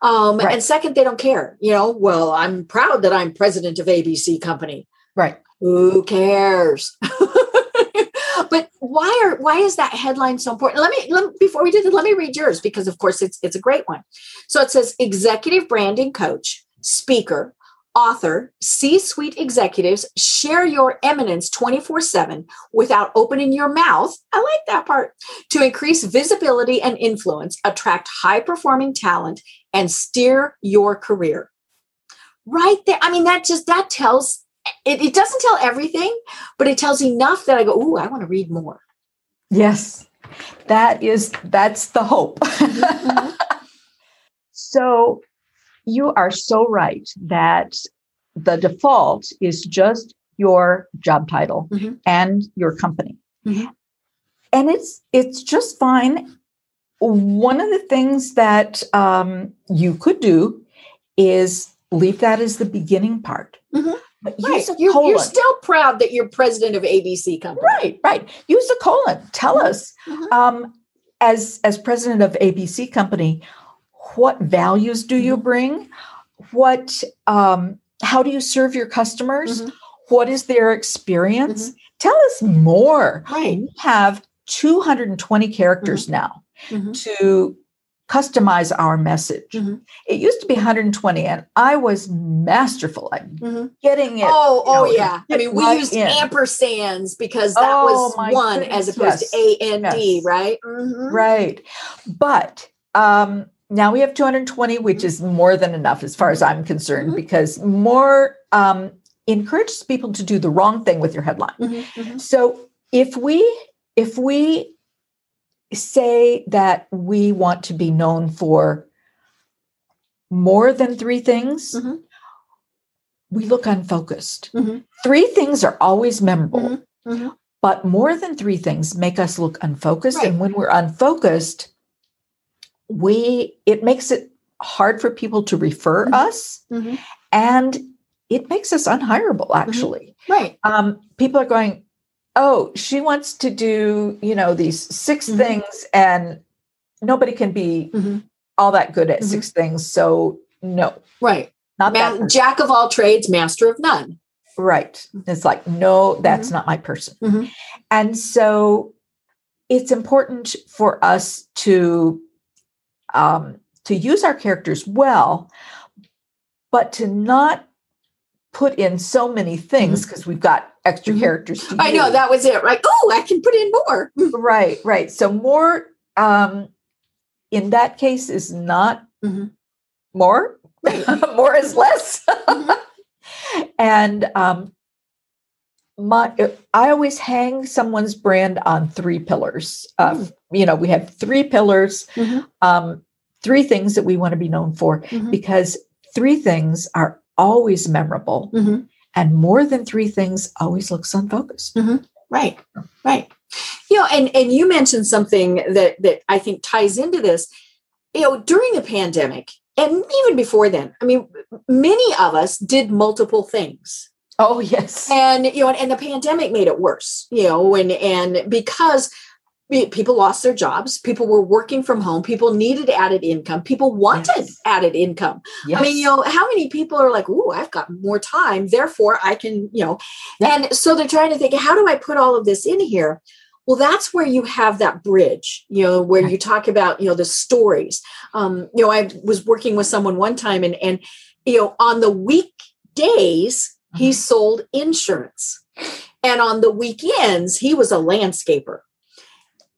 Um, Right. and second, they don't care. You know, well, I'm proud that I'm president of ABC company right who cares (laughs) but why are why is that headline so important let me, let before we do that, let me read yours because of course it's it's a great one so it says executive branding coach speaker author c-suite executives share your eminence 24-7 without opening your mouth i like that part to increase visibility and influence attract high performing talent and steer your career right there i mean that just that tells it, it doesn't tell everything, but it tells enough that I go, ooh, I want to read more. yes that is that's the hope Mhm. (laughs) so you are so right that the default is just your job title Mhm. and your company Mhm. and it's it's just fine one of the things that um, you could do is leave that as the beginning part. Mhm. But Right. You're, you're still proud that you're president of ABC Company. right, right. Use a colon. Tell us, Mhm. um, as as president of ABC Company, what values do you Mhm. bring? What um, how do you serve your customers? Mhm. What is their experience? Tell us more. Right. We have 220 characters now Mhm. to customize our message. Mhm. It used to be 120, and I was masterful at getting it. Oh, oh know, yeah. I mean, we right used in. ampersands because that Oh, was one as opposed yes. to A N D, Yes. right? Mhm. Right. But um, now we have 220, which is more than enough as far as I'm concerned, Mhm. because more um, encourages people to do the wrong thing with your headline. Mhm. Mhm. So if we if we say that we want to be known for more than three things, Mhm. we look unfocused. Mhm. Three things are always memorable, Mhm. Mhm. but more than three things make us look unfocused. Right. And when we're unfocused, we it makes it hard for people to refer Mhm. us Mhm. and it makes us unhireable Mm-hmm. actually Right. um, people are going, oh, she wants to do, you know, these 6 Mhm. things, and nobody can be Mhm. all that good at six things. So no, Right. not Ma- that. jack of all trades, master of none. Right. It's like, no, that's not my person. And so it's important for us to um, to use our characters well, but to not put in so many things because we've got extra Mhm. characters. To I know that was it. Right. Oh, I can put in more. (laughs) right right so more um in that case is not Mhm. more (laughs) more is less Mhm. (laughs) and um my i always hang someone's brand on three pillars of you know we have three pillars Mhm. um three things that we want to be known for Mhm. because three things are always memorable Mhm. and more than three things always looks unfocused Right. Right. You know, and and you mentioned something that that I think ties into this. You know, during the pandemic and even before then, I mean, many of us did multiple things. Oh yes. And you know and, and the pandemic made it worse you know and and because people lost their jobs people were working from home people needed added income people wanted Yes. added income. Yes i mean you know how many people are like oh i've got more time therefore i can you know. Yeah. and so they're trying to think how do i put all of this in here? Well that's where you have that bridge you know where you talk about you know the stories. Um you know i was working with someone one time and and you know on the weekdays he sold insurance. And on the weekends he was a landscaper.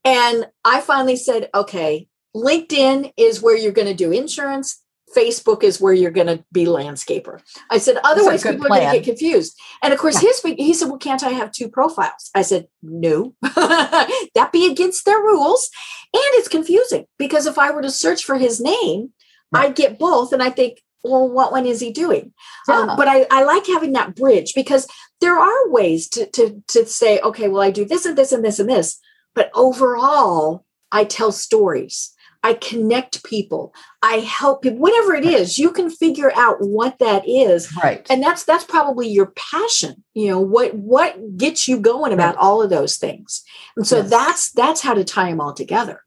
And i finally said okay linkedin is where you're going to do insurance. Facebook is where you're going to be landscaper. I said otherwise people are going to get confused. And of course Yeah. his he said well can't i have two profiles? I said no. (laughs) That be against their rules. And it's confusing because if i were to search for his name Right. i'd get both. And i think well what one is he doing? Um, but I, I like having that bridge because there are ways to, to to say okay well i do this and this and this and this but overall i tell stories. I connect people. I help people whatever it is you can figure out what that is. Right. And that's that's probably your passion you know what what gets you going about all of those things. And so Yes. that's that's how to tie them all together.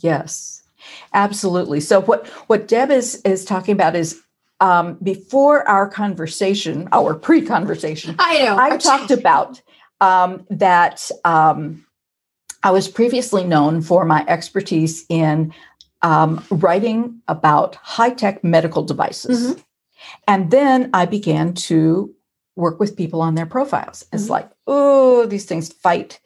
Yes, absolutely. So what what Deb is is talking about is um, before our conversation, our pre-conversation, i know I talked about um, that um, I was previously known for my expertise in um, writing about high-tech medical devices, and then I began to work with people on their profiles. It's Mhm. like, oh, these things fight,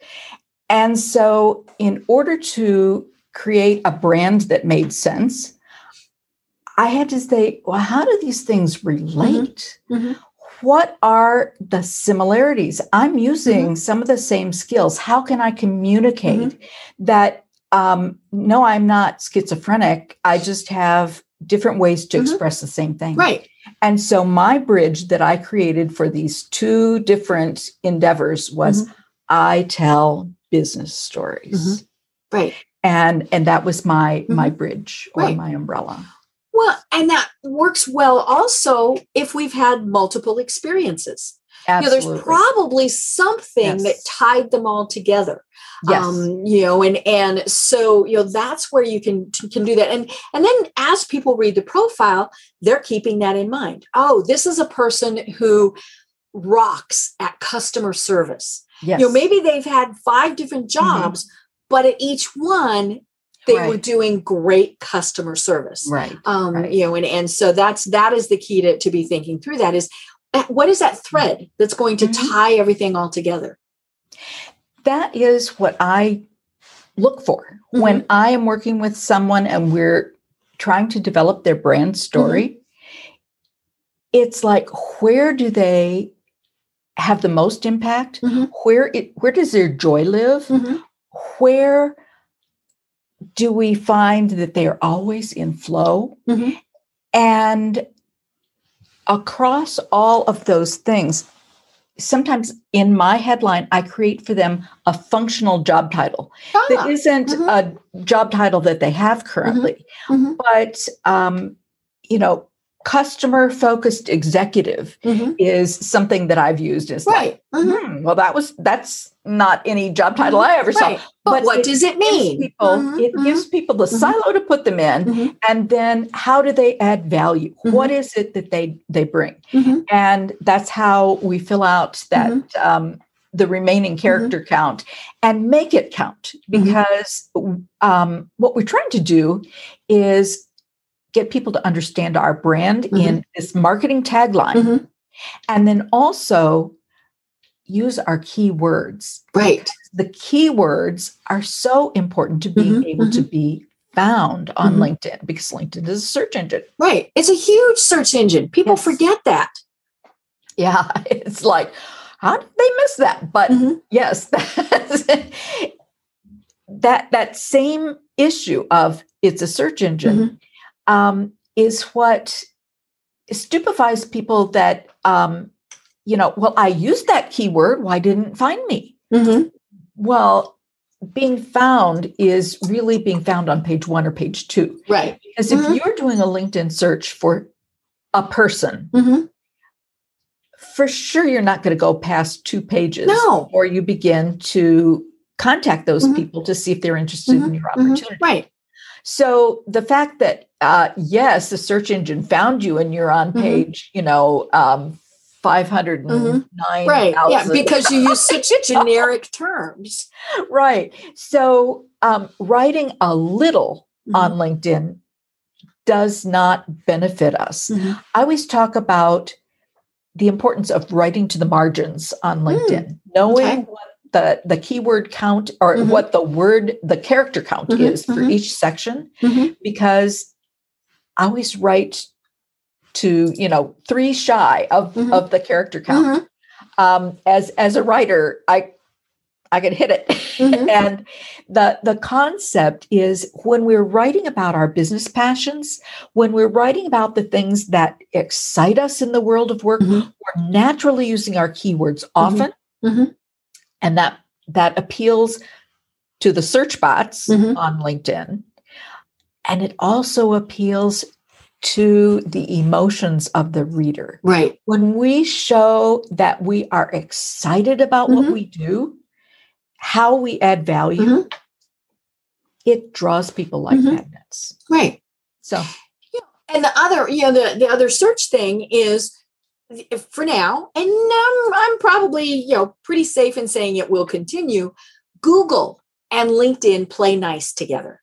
and so in order to create a brand that made sense, I had to say, well, how do these things relate? Mhm. What are the similarities? I'm using some of the same skills. How can I communicate that? Um, no, I'm not schizophrenic. I just have different ways to Mhm. express the same thing. right And so my bridge that I created for these two different endeavors was I tell business stories. right and and that was my mm-hmm. my bridge or right. my umbrella well and that works well also if we've had multiple experiences Absolutely. You know, there's probably something yes. that tied them all together. Yes. Um, you know, and and so you know that's where you can can do that. And and then as people read the profile, they're keeping that in mind. Oh, this is a person who rocks at customer service. Yes. You know, maybe they've had five different mm-hmm. jobs, mm-hmm. but at each one they right. were doing great customer service. Right. Um, right. you know, and, and so that's that is the key to, to be thinking through that is uh, what is that thread that's going to mm-hmm. tie everything all together? That is what I look for mm-hmm. when I am working with someone and we're trying to develop their brand story. Mm-hmm. It's like, where do they have the most impact? Mm-hmm. Where it, where does their joy live? Mm-hmm. Where do we find that they are always in flow? Mm-hmm. And across all of those things, sometimes in my headline, I create for them a functional job title ah, that isn't mm-hmm. a job title that they have currently, mm-hmm. but um, you know, customer focused executive mm-hmm. is something that I've used as right. like, mm-hmm. hmm, well, that was that's not any job title I ever right. saw. But, but what it does it mean? People, mm-hmm. It gives mm-hmm. people the Mm-hmm. silo to put them in, Mm-hmm. and then how do they add value? What is it that they they bring? And that's how we fill out that um, the remaining character count and make it count because um, what we're trying to do is get people to understand our brand Mm-hmm. in this marketing tagline Mhm. and then also use our keywords Right. the keywords are so important to being Mhm, able to be found on Mhm. linkedin because linkedin is a search engine Right. It's a huge search engine. People Yes. forget that. yeah (laughs) it's like how did they miss that but Mhm. yes (laughs) that that same issue of it's a search engine Mm-hmm. Um, is what stupefies people that um, you know well i used that keyword why didn't find me Mhm. well being found is really being found on page one or page two Right. because Mhm. if you're doing a linkedin search for a person Mhm. for sure you're not going to go past two pages No. before you begin to contact those Mhm. people to see if they're interested in your Mhm. opportunity. Right. So the fact that uh, yes, the search engine found you and you're on Mhm. page, you know, um, five hundred and nine. Right. Yeah. Because you use such (laughs) generic terms. right. So um, writing a little on LinkedIn does not benefit us. Mhm. I always talk about the importance of writing to the margins on LinkedIn, knowing Hmm. okay. what the, the keyword count or Mhm. what the word, the character count is for each section, because I always write to, you know, three shy of, Mhm. of the character count. Mhm. Um, as as a writer, I I can hit it. Mhm. (laughs) and the the concept is when we're writing about our business passions, when we're writing about the things that excite us in the world of work, Mhm. we're naturally using our keywords often, Mhm. and that that appeals to the search bots Mhm. on LinkedIn, and it also appeals to the emotions of the reader. Right. When we show that we are excited about what Mhm. we do, how we add value, Mhm. it draws people like Mhm. magnets. Right. So, yeah. And the other, you know, the, the other search thing is if for now, and I'm, I'm probably, you know, pretty safe in saying it will continue. Google and LinkedIn play nice together.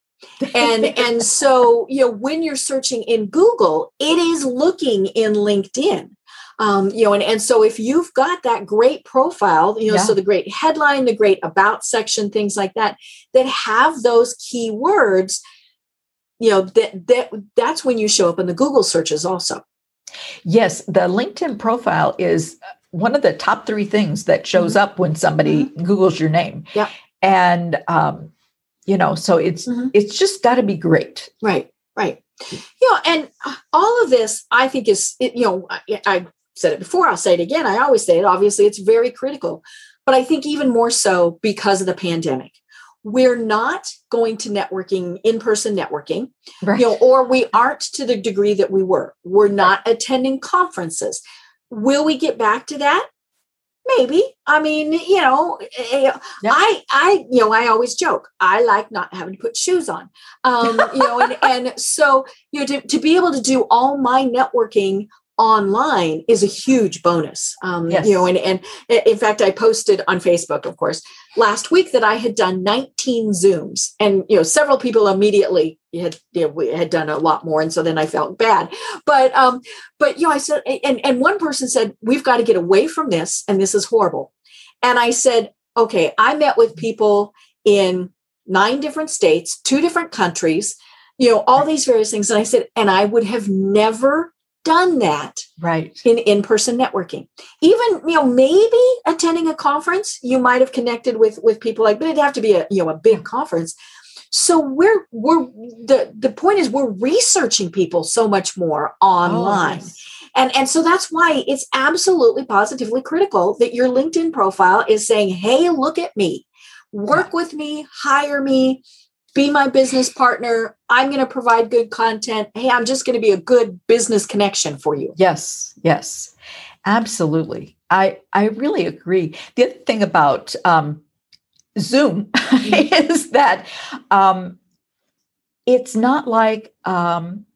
And and so you know when you're searching in google it is looking in linkedin um, you know and, and so if you've got that great profile you know Yeah. so the great headline the great about section things like that that have those keywords you know that that that's when you show up in the google searches also yes, the LinkedIn profile is one of the top three things that shows up when somebody Googles your name. Mm-hmm. And, um, you know, so it's Mhm. it's just got to be great. Right, right. You know, and uh, all of this, I think, is it, you know, I, I said it before. I'll say it again. I always say it. Obviously, it's very critical, but I think even more so because of the pandemic. we're not going to networking in-person networking Right. you know or we aren't to the degree that we were we're not attending conferences will we get back to that maybe. I mean you know eh, i i you know i always joke i like not having to put shoes on. Um you know and and so you know to, to be able to do all my networking online is a huge bonus. Um Yes. you know and and in fact i posted on facebook of course last week that i had done 19 zooms and you know several people immediately had you know, we had done a lot more and so then i felt bad. But um but you know i said and and one person said we've got to get away from this and this is horrible. And i said okay i met with people in nine different states two different countries you know all these various things and i said and i would have never done that Right. in in-person networking. Even you know maybe attending a conference you might have connected with with people like but it'd have to be a you know a big conference. So we're we're the the point is we're researching people so much more oh, online. Oh, yes. and and so that's why it's absolutely positively critical that your linkedin profile is saying hey look at me. Work with me. Hire me be my business partner i'm going to provide good content hey i'm just going to be a good business connection for you Yes, yes, absolutely. I I really agree. The other thing about um, Zoom (laughs) is that um, it's not like um,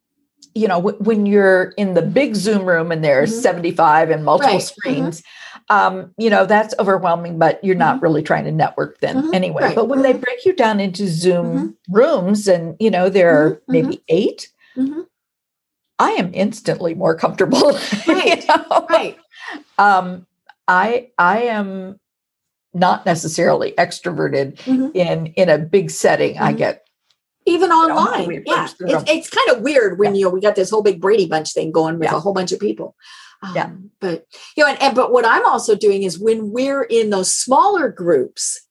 you know w- when you're in the big Zoom room and there's Mhm. 75 and multiple Right, mhm. screens. Um, you know that's overwhelming, but you're not really trying to network then Mhm, anyway. right, But when they mhm. break you down into Zoom rooms, and you know there are Mhm, maybe 8 Mhm. I am instantly more comfortable. (laughs) you Right, know? right um i i am not necessarily extroverted Mhm. in in a big setting i Mhm. get even online yeah it's, it's kind of weird when you know we got this whole big brady bunch thing going with Yeah. a whole bunch of people um, Yeah. but you know and, and but what i'm also doing is when we're in those smaller groups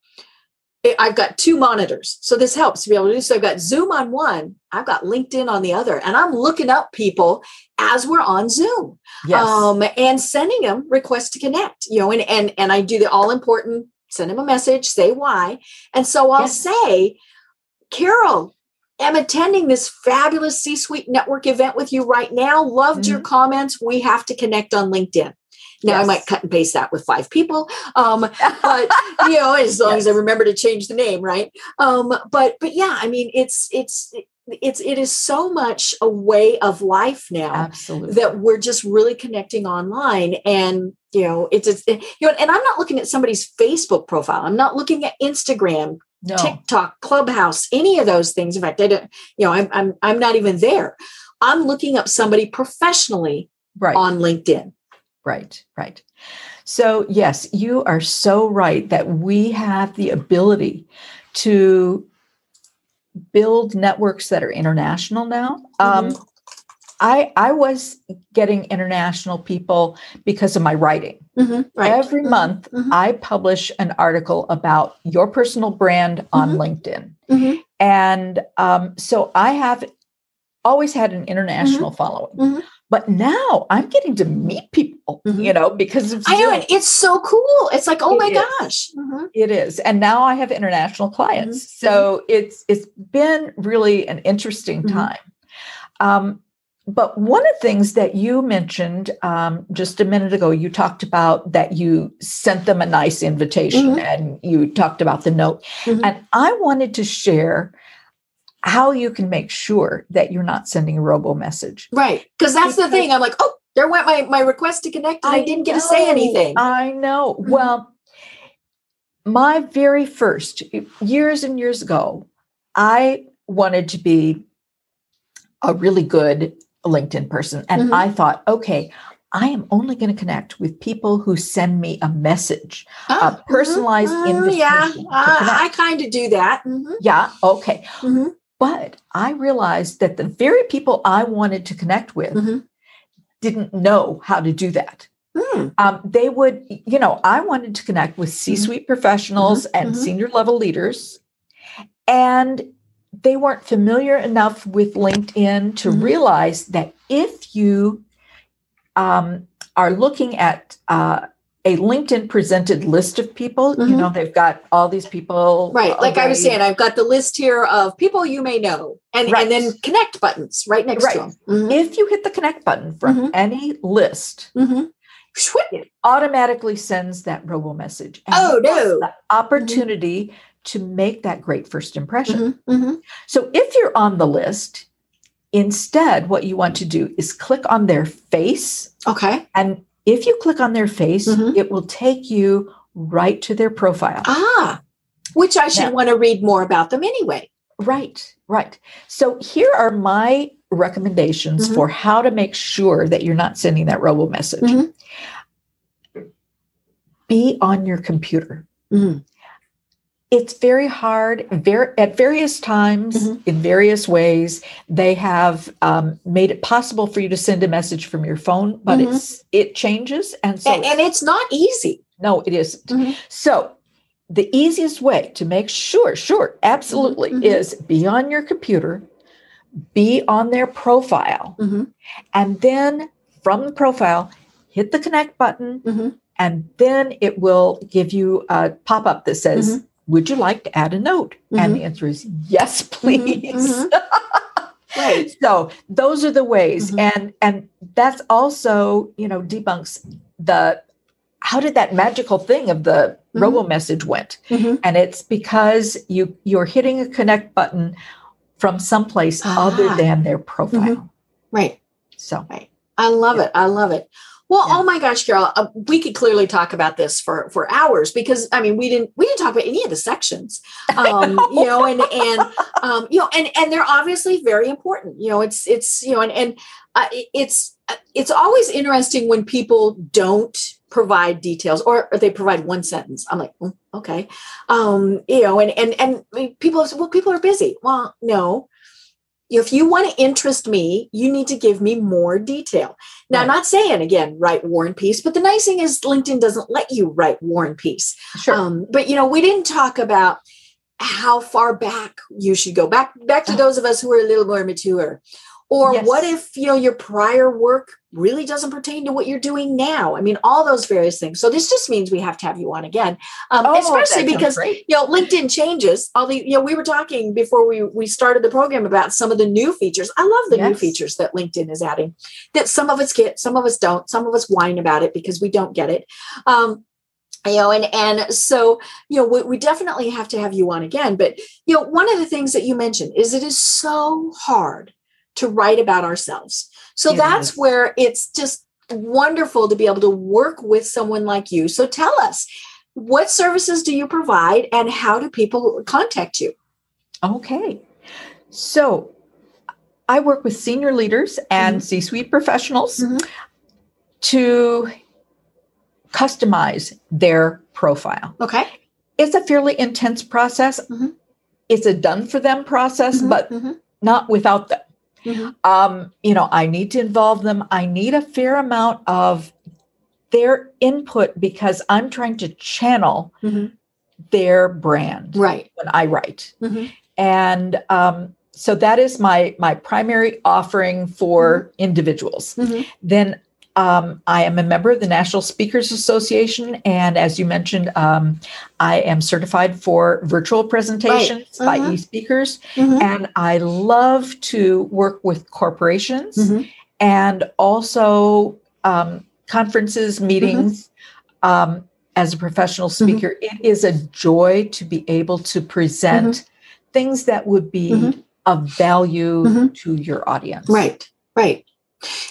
I've got two monitors, so this helps to be able to do. So I've got Zoom on one, I've got LinkedIn on the other, and I'm looking up people as we're on Zoom. yes um, and sending them requests to connect, you know, and and and I do the all important send them a message, say why, and so I'll Yes. say, Carol, am attending this fabulous C-suite network event with you right now. Loved your comments. We have to connect on LinkedIn. Now I might cut and paste that with five people, um, (laughs) but you know, as long as I remember to change the name, right? Um, but but yeah, I mean, it's it's it's it is so much a way of life now absolutely that we're just really connecting online and you know it's, it's you know and i'm not looking at somebody's facebook profile i'm not looking at instagram no. Tiktok clubhouse any of those things. In fact i don't you know i'm i'm, I'm not even there. I'm looking up somebody professionally right. on linkedin. Right right. So yes you are so right that we have the ability to build networks that are international now. Um, Mhm. I, I was getting international people because of my writing. Mhm, right Every Mhm, month, mhm. I publish an article about your personal brand on LinkedIn. Mhm. And um, so I have always had an international following. But now I'm getting to meet people, you know, because of i know it's so cool it's like oh It my is. gosh. It is. And now I have international clients. So it's it's been really an interesting time. Um, but one of the things that you mentioned um, just a minute ago, you talked about that you sent them a nice invitation Mhm. and you talked about the note. Mhm. And I wanted to share how you can make sure that you're not sending a robo message. right because that's the thing i'm like oh there went my my request to connect and i, didn't get to say anything I know. Mhm. Well, my very first years and years ago, I wanted to be a really good LinkedIn person. And Mhm. I thought, okay, I am only going to connect with people who send me a message. a personalized mhm, mm, Yeah, invitation to uh. I kind of do that. Mhm, Yeah, okay. mhm, But I realized that the very people I wanted to connect with mhm. didn't know how to do that. Mm, um, they would, you know, I wanted to connect with C suite professionals and senior level leaders. And they weren't familiar enough with LinkedIn to Mhm. realize that if you um, are looking at uh, a LinkedIn presented list of people. You Mhm. know, they've got all these people. Right. Like I was saying, I've got the list here of people you may know and, Right. and then connect buttons right next Right. to them. Mm-hmm. If you hit the connect button from Mhm. any list, Mm-hmm. it automatically sends that robo message. And Oh, no. the opportunity to make that great first impression. Mm-hmm. So if you're on the list, instead, what you want to do is click on their face. Okay. And if you click on their face, Mhm. it will take you right to their profile. Ah, which I should want to read more about them anyway. Right, right. So here are my recommendations Mhm. for how to make sure that you're not sending that robo message. Mhm. Be on your computer. Mhm. It's very hard. Ver- at various times, Mhm. in various ways, they have um, made it possible for you to send a message from your phone, but Mhm. it's it changes, and so and, and it's not easy. no, it isn't. Mhm. So the easiest way to make sure, sure, absolutely, Mhm. is be on your computer, be on their profile, Mhm. and then from the profile, hit the connect button, Mhm. and then it will give you a pop up that says, Mm-hmm. Would you like to add a note? And the answer is yes, please. mhm. (laughs) Right. So those are the ways, Mhm. and and that's also you know debunks the how did that magical thing of the Mhm. robo message went, and it's because you you're hitting a connect button from someplace other Ah. than their profile. Right. So I love Yeah. it. I love it. Well, Yeah. oh my gosh, Carol, uh, we could clearly talk about this for for hours because I mean, we didn't we didn't talk about any of the sections, (laughs) um, you know, and and um, you know, and and they're obviously very important. You know, it's it's you know, and and uh, it's it's always interesting when people don't provide details or, or they provide one sentence. I'm like, "Mm, okay, um, you know, and and and people say, well, people are busy. Well, no. If you want to interest me, you need to give me more detail. Now, I'm not saying again, write War and Peace, but the nice thing is LinkedIn doesn't let you write War and Peace. sure, Um, but you know, we didn't talk about how far back you should go. Back back to Oh. those of us who are a little more mature. Or Yes. what if you know your prior work really doesn't pertain to what you're doing now? I mean, all those various things. So this just means we have to have you on again, um, Oh, especially because great. you know linkedin changes. All the you know we were talking before we we started the program about some of the new features. I love the new features that linkedin is adding that some of us get some of us don't. Some of us whine about it because we don't get it. Um you know and and so you know we, we definitely have to have you on again. But you know one of the things that you mentioned is it is so hard to write about ourselves so It that's where it's just wonderful to be able to work with someone like you so tell us what services do you provide and how do people contact you Okay. So I work with senior leaders and C suite professionals Mhm. to customize their profile. okay It's a fairly intense process. Mhm. It's a done for them process, Mhm, but mhm, not without them. Mhm. Um, you know, I need to involve them. I need a fair amount of their input because I'm trying to channel Mhm. their brand right when I write Mhm. and um, so that is my my primary offering for individuals Mhm. then um, i am a member of the national speakers association and as you mentioned um, i am certified for virtual presentations by Uh-huh. e-speakers Mhm. and i love to work with corporations Mhm. and also um, conferences meetings um, as a professional speaker. It is a joy to be able to present things that would be Mhm. of value to your audience. Right. Right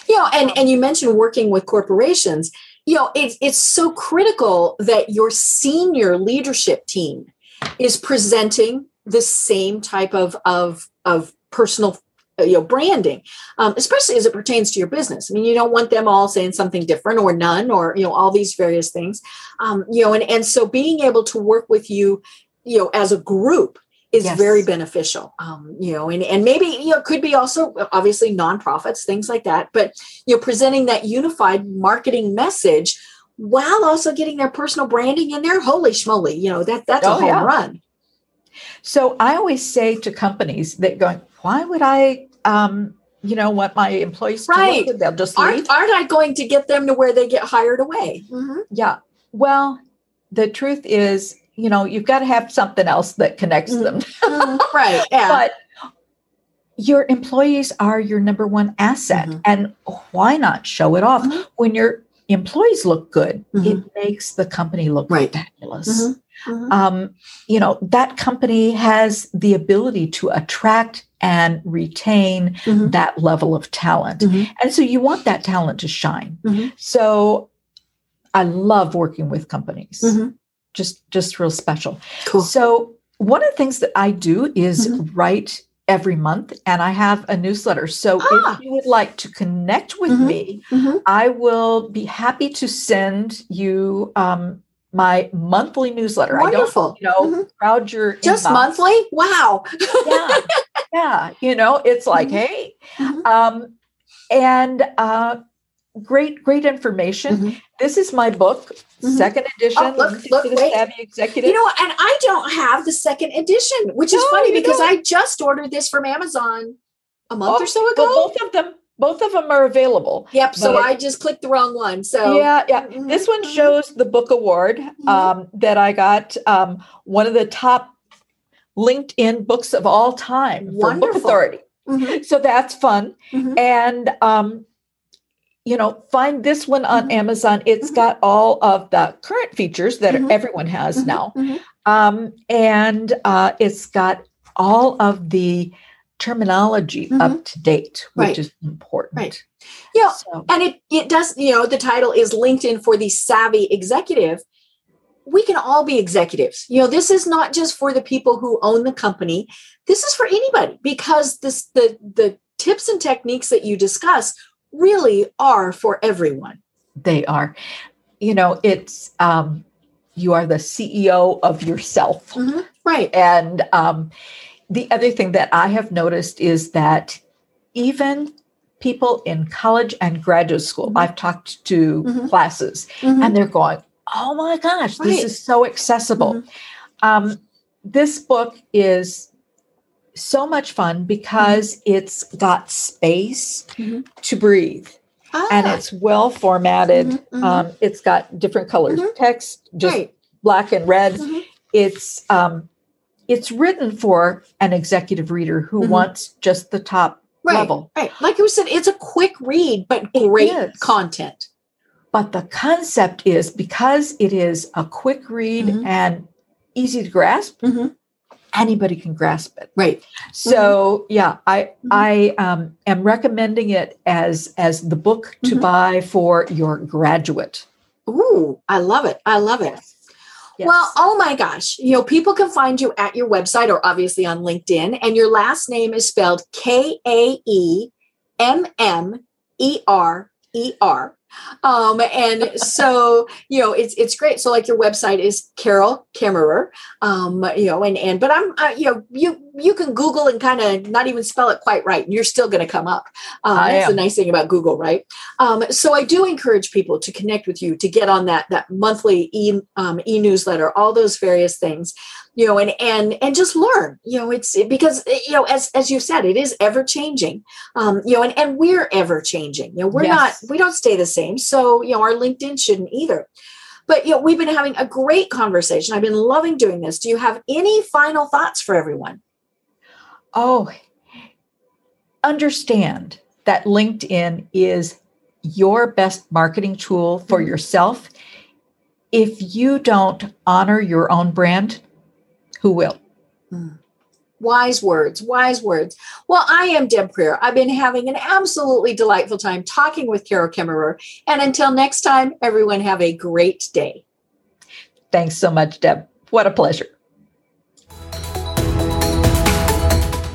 you know and and you mentioned working with corporations. You know it's it's so critical that your senior leadership team is presenting the same type of of of personal uh, you know branding um, especially as it pertains to your business. I mean you don't want them all saying something different or none or you know all these various things. Um, you know and and so being able to work with you you know as a group is Yes. very beneficial um, you know and, and maybe you know could be also obviously nonprofits things like that but you know presenting that unified marketing message while also getting their personal branding in there holy schmoly you know that that's a Oh, home yeah. run so i always say to companies that going why would i um, you know want my employees to Right. work with they'll just aren't, aren't i going to get them to where they get hired away Mhm. yeah Well, the truth is, you know, you've got to have something else that connects Mhm. them. Mhm. (laughs) right. Yeah. but your employees are your number one asset Mhm. and why not show it off Mhm. when your employees look good Mhm. it makes the company look Right. fabulous Mhm. Mhm. um, you know that company has the ability to attract and retain that level of talent and so you want that talent to shine so i love working with companies. Just just real special Cool. so one of the things that I do is Mhm. write every month and I have a newsletter. So Ah. if you would like to connect with Mhm. me, Mhm. I will be happy to send you um, my monthly newsletter. Wonderful. I don't, you know, Mhm. crowd your Just inbox. monthly? Wow. Yeah. yeah. You know, it's like, Mhm. hey, Mhm. um, and uh, great, great information. Mhm. This is my book, Mhm. second edition. Oh, look, look, wait. Savvy Executive. You know, and I don't have the second edition, which is No, funny because don't. I just ordered this from Amazon a month Oh, or so ago. Well, both of them, both of them are available. yep. So but- I just clicked the wrong one. So yeah, yeah. Mhm, This one shows the book award Mhm. um, that I got. Um, one of the top LinkedIn books of all time for Book Wonderful. Authority. Mhm, So that's fun. mhm. And um, you know, find this one on Mhm. Amazon. It's Mhm. got all of the current features that Mhm. everyone has Mhm, now, mhm. um, and uh, it's got all of the terminology Mhm. up to date, which Right. is important. Right. Yeah, So- and it it does you know the title is linkedin for the savvy executive we can all be executives you know this is not just for the people who own the company this is for anybody because this the the tips and techniques that you discuss really are for everyone they are you know it's um you are the ceo of yourself right and um the other thing that i have noticed is that even people in college and graduate school Mhm. i've talked to Mhm. classes Mhm. and they're going oh my gosh this is so accessible Mhm. um this book is so much fun because it's got space Mhm. to breathe and Ah, it's well formatted. Mhm, mhm. Um, it's got different colors, Mhm. text, just right black and red. Mhm. It's um, it's written for an executive reader who wants just the top right level. right like you said it's a quick read but great content But the concept is because it is a quick read and easy to grasp, Mhm. Anybody can grasp it. right So yeah, I Mhm. I um, am recommending it as as the book to Mhm. buy for your graduate. Ooh, I love it. I love it. Well, oh my gosh. You know, people can find you at your website or obviously on LinkedIn, and your last name is spelled K A E M M E R E R. Um, and so, you know, it's it's great. So, like your website is Carol Kaemmerer. Um, you know, and and but I'm you know, you you can Google and kind of not even spell it quite right, and you're still gonna come up. Um, I that's the nice thing about Google, right? Um, so I do encourage people to connect with you to get on that that monthly e um, e newsletter, all those various things, you know, and and and just learn. You know, it's because you know, as as you said, it is ever changing. Um, you know, and and we're ever changing. You know, we're Yes. not we don't stay the same. So you know, our LinkedIn shouldn't either. But you know, we've been having a great conversation. I've been loving doing this. Do you have any final thoughts for everyone? Oh, understand that LinkedIn is your best marketing tool for Mhm. yourself. If you don't honor your own brand, who will? Wise words, wise words. Well, I am Deb Krier. I've been having an absolutely delightful time talking with Carol Kaemmerer. And until next time, everyone have a great day. Thanks so much, Deb. What a pleasure.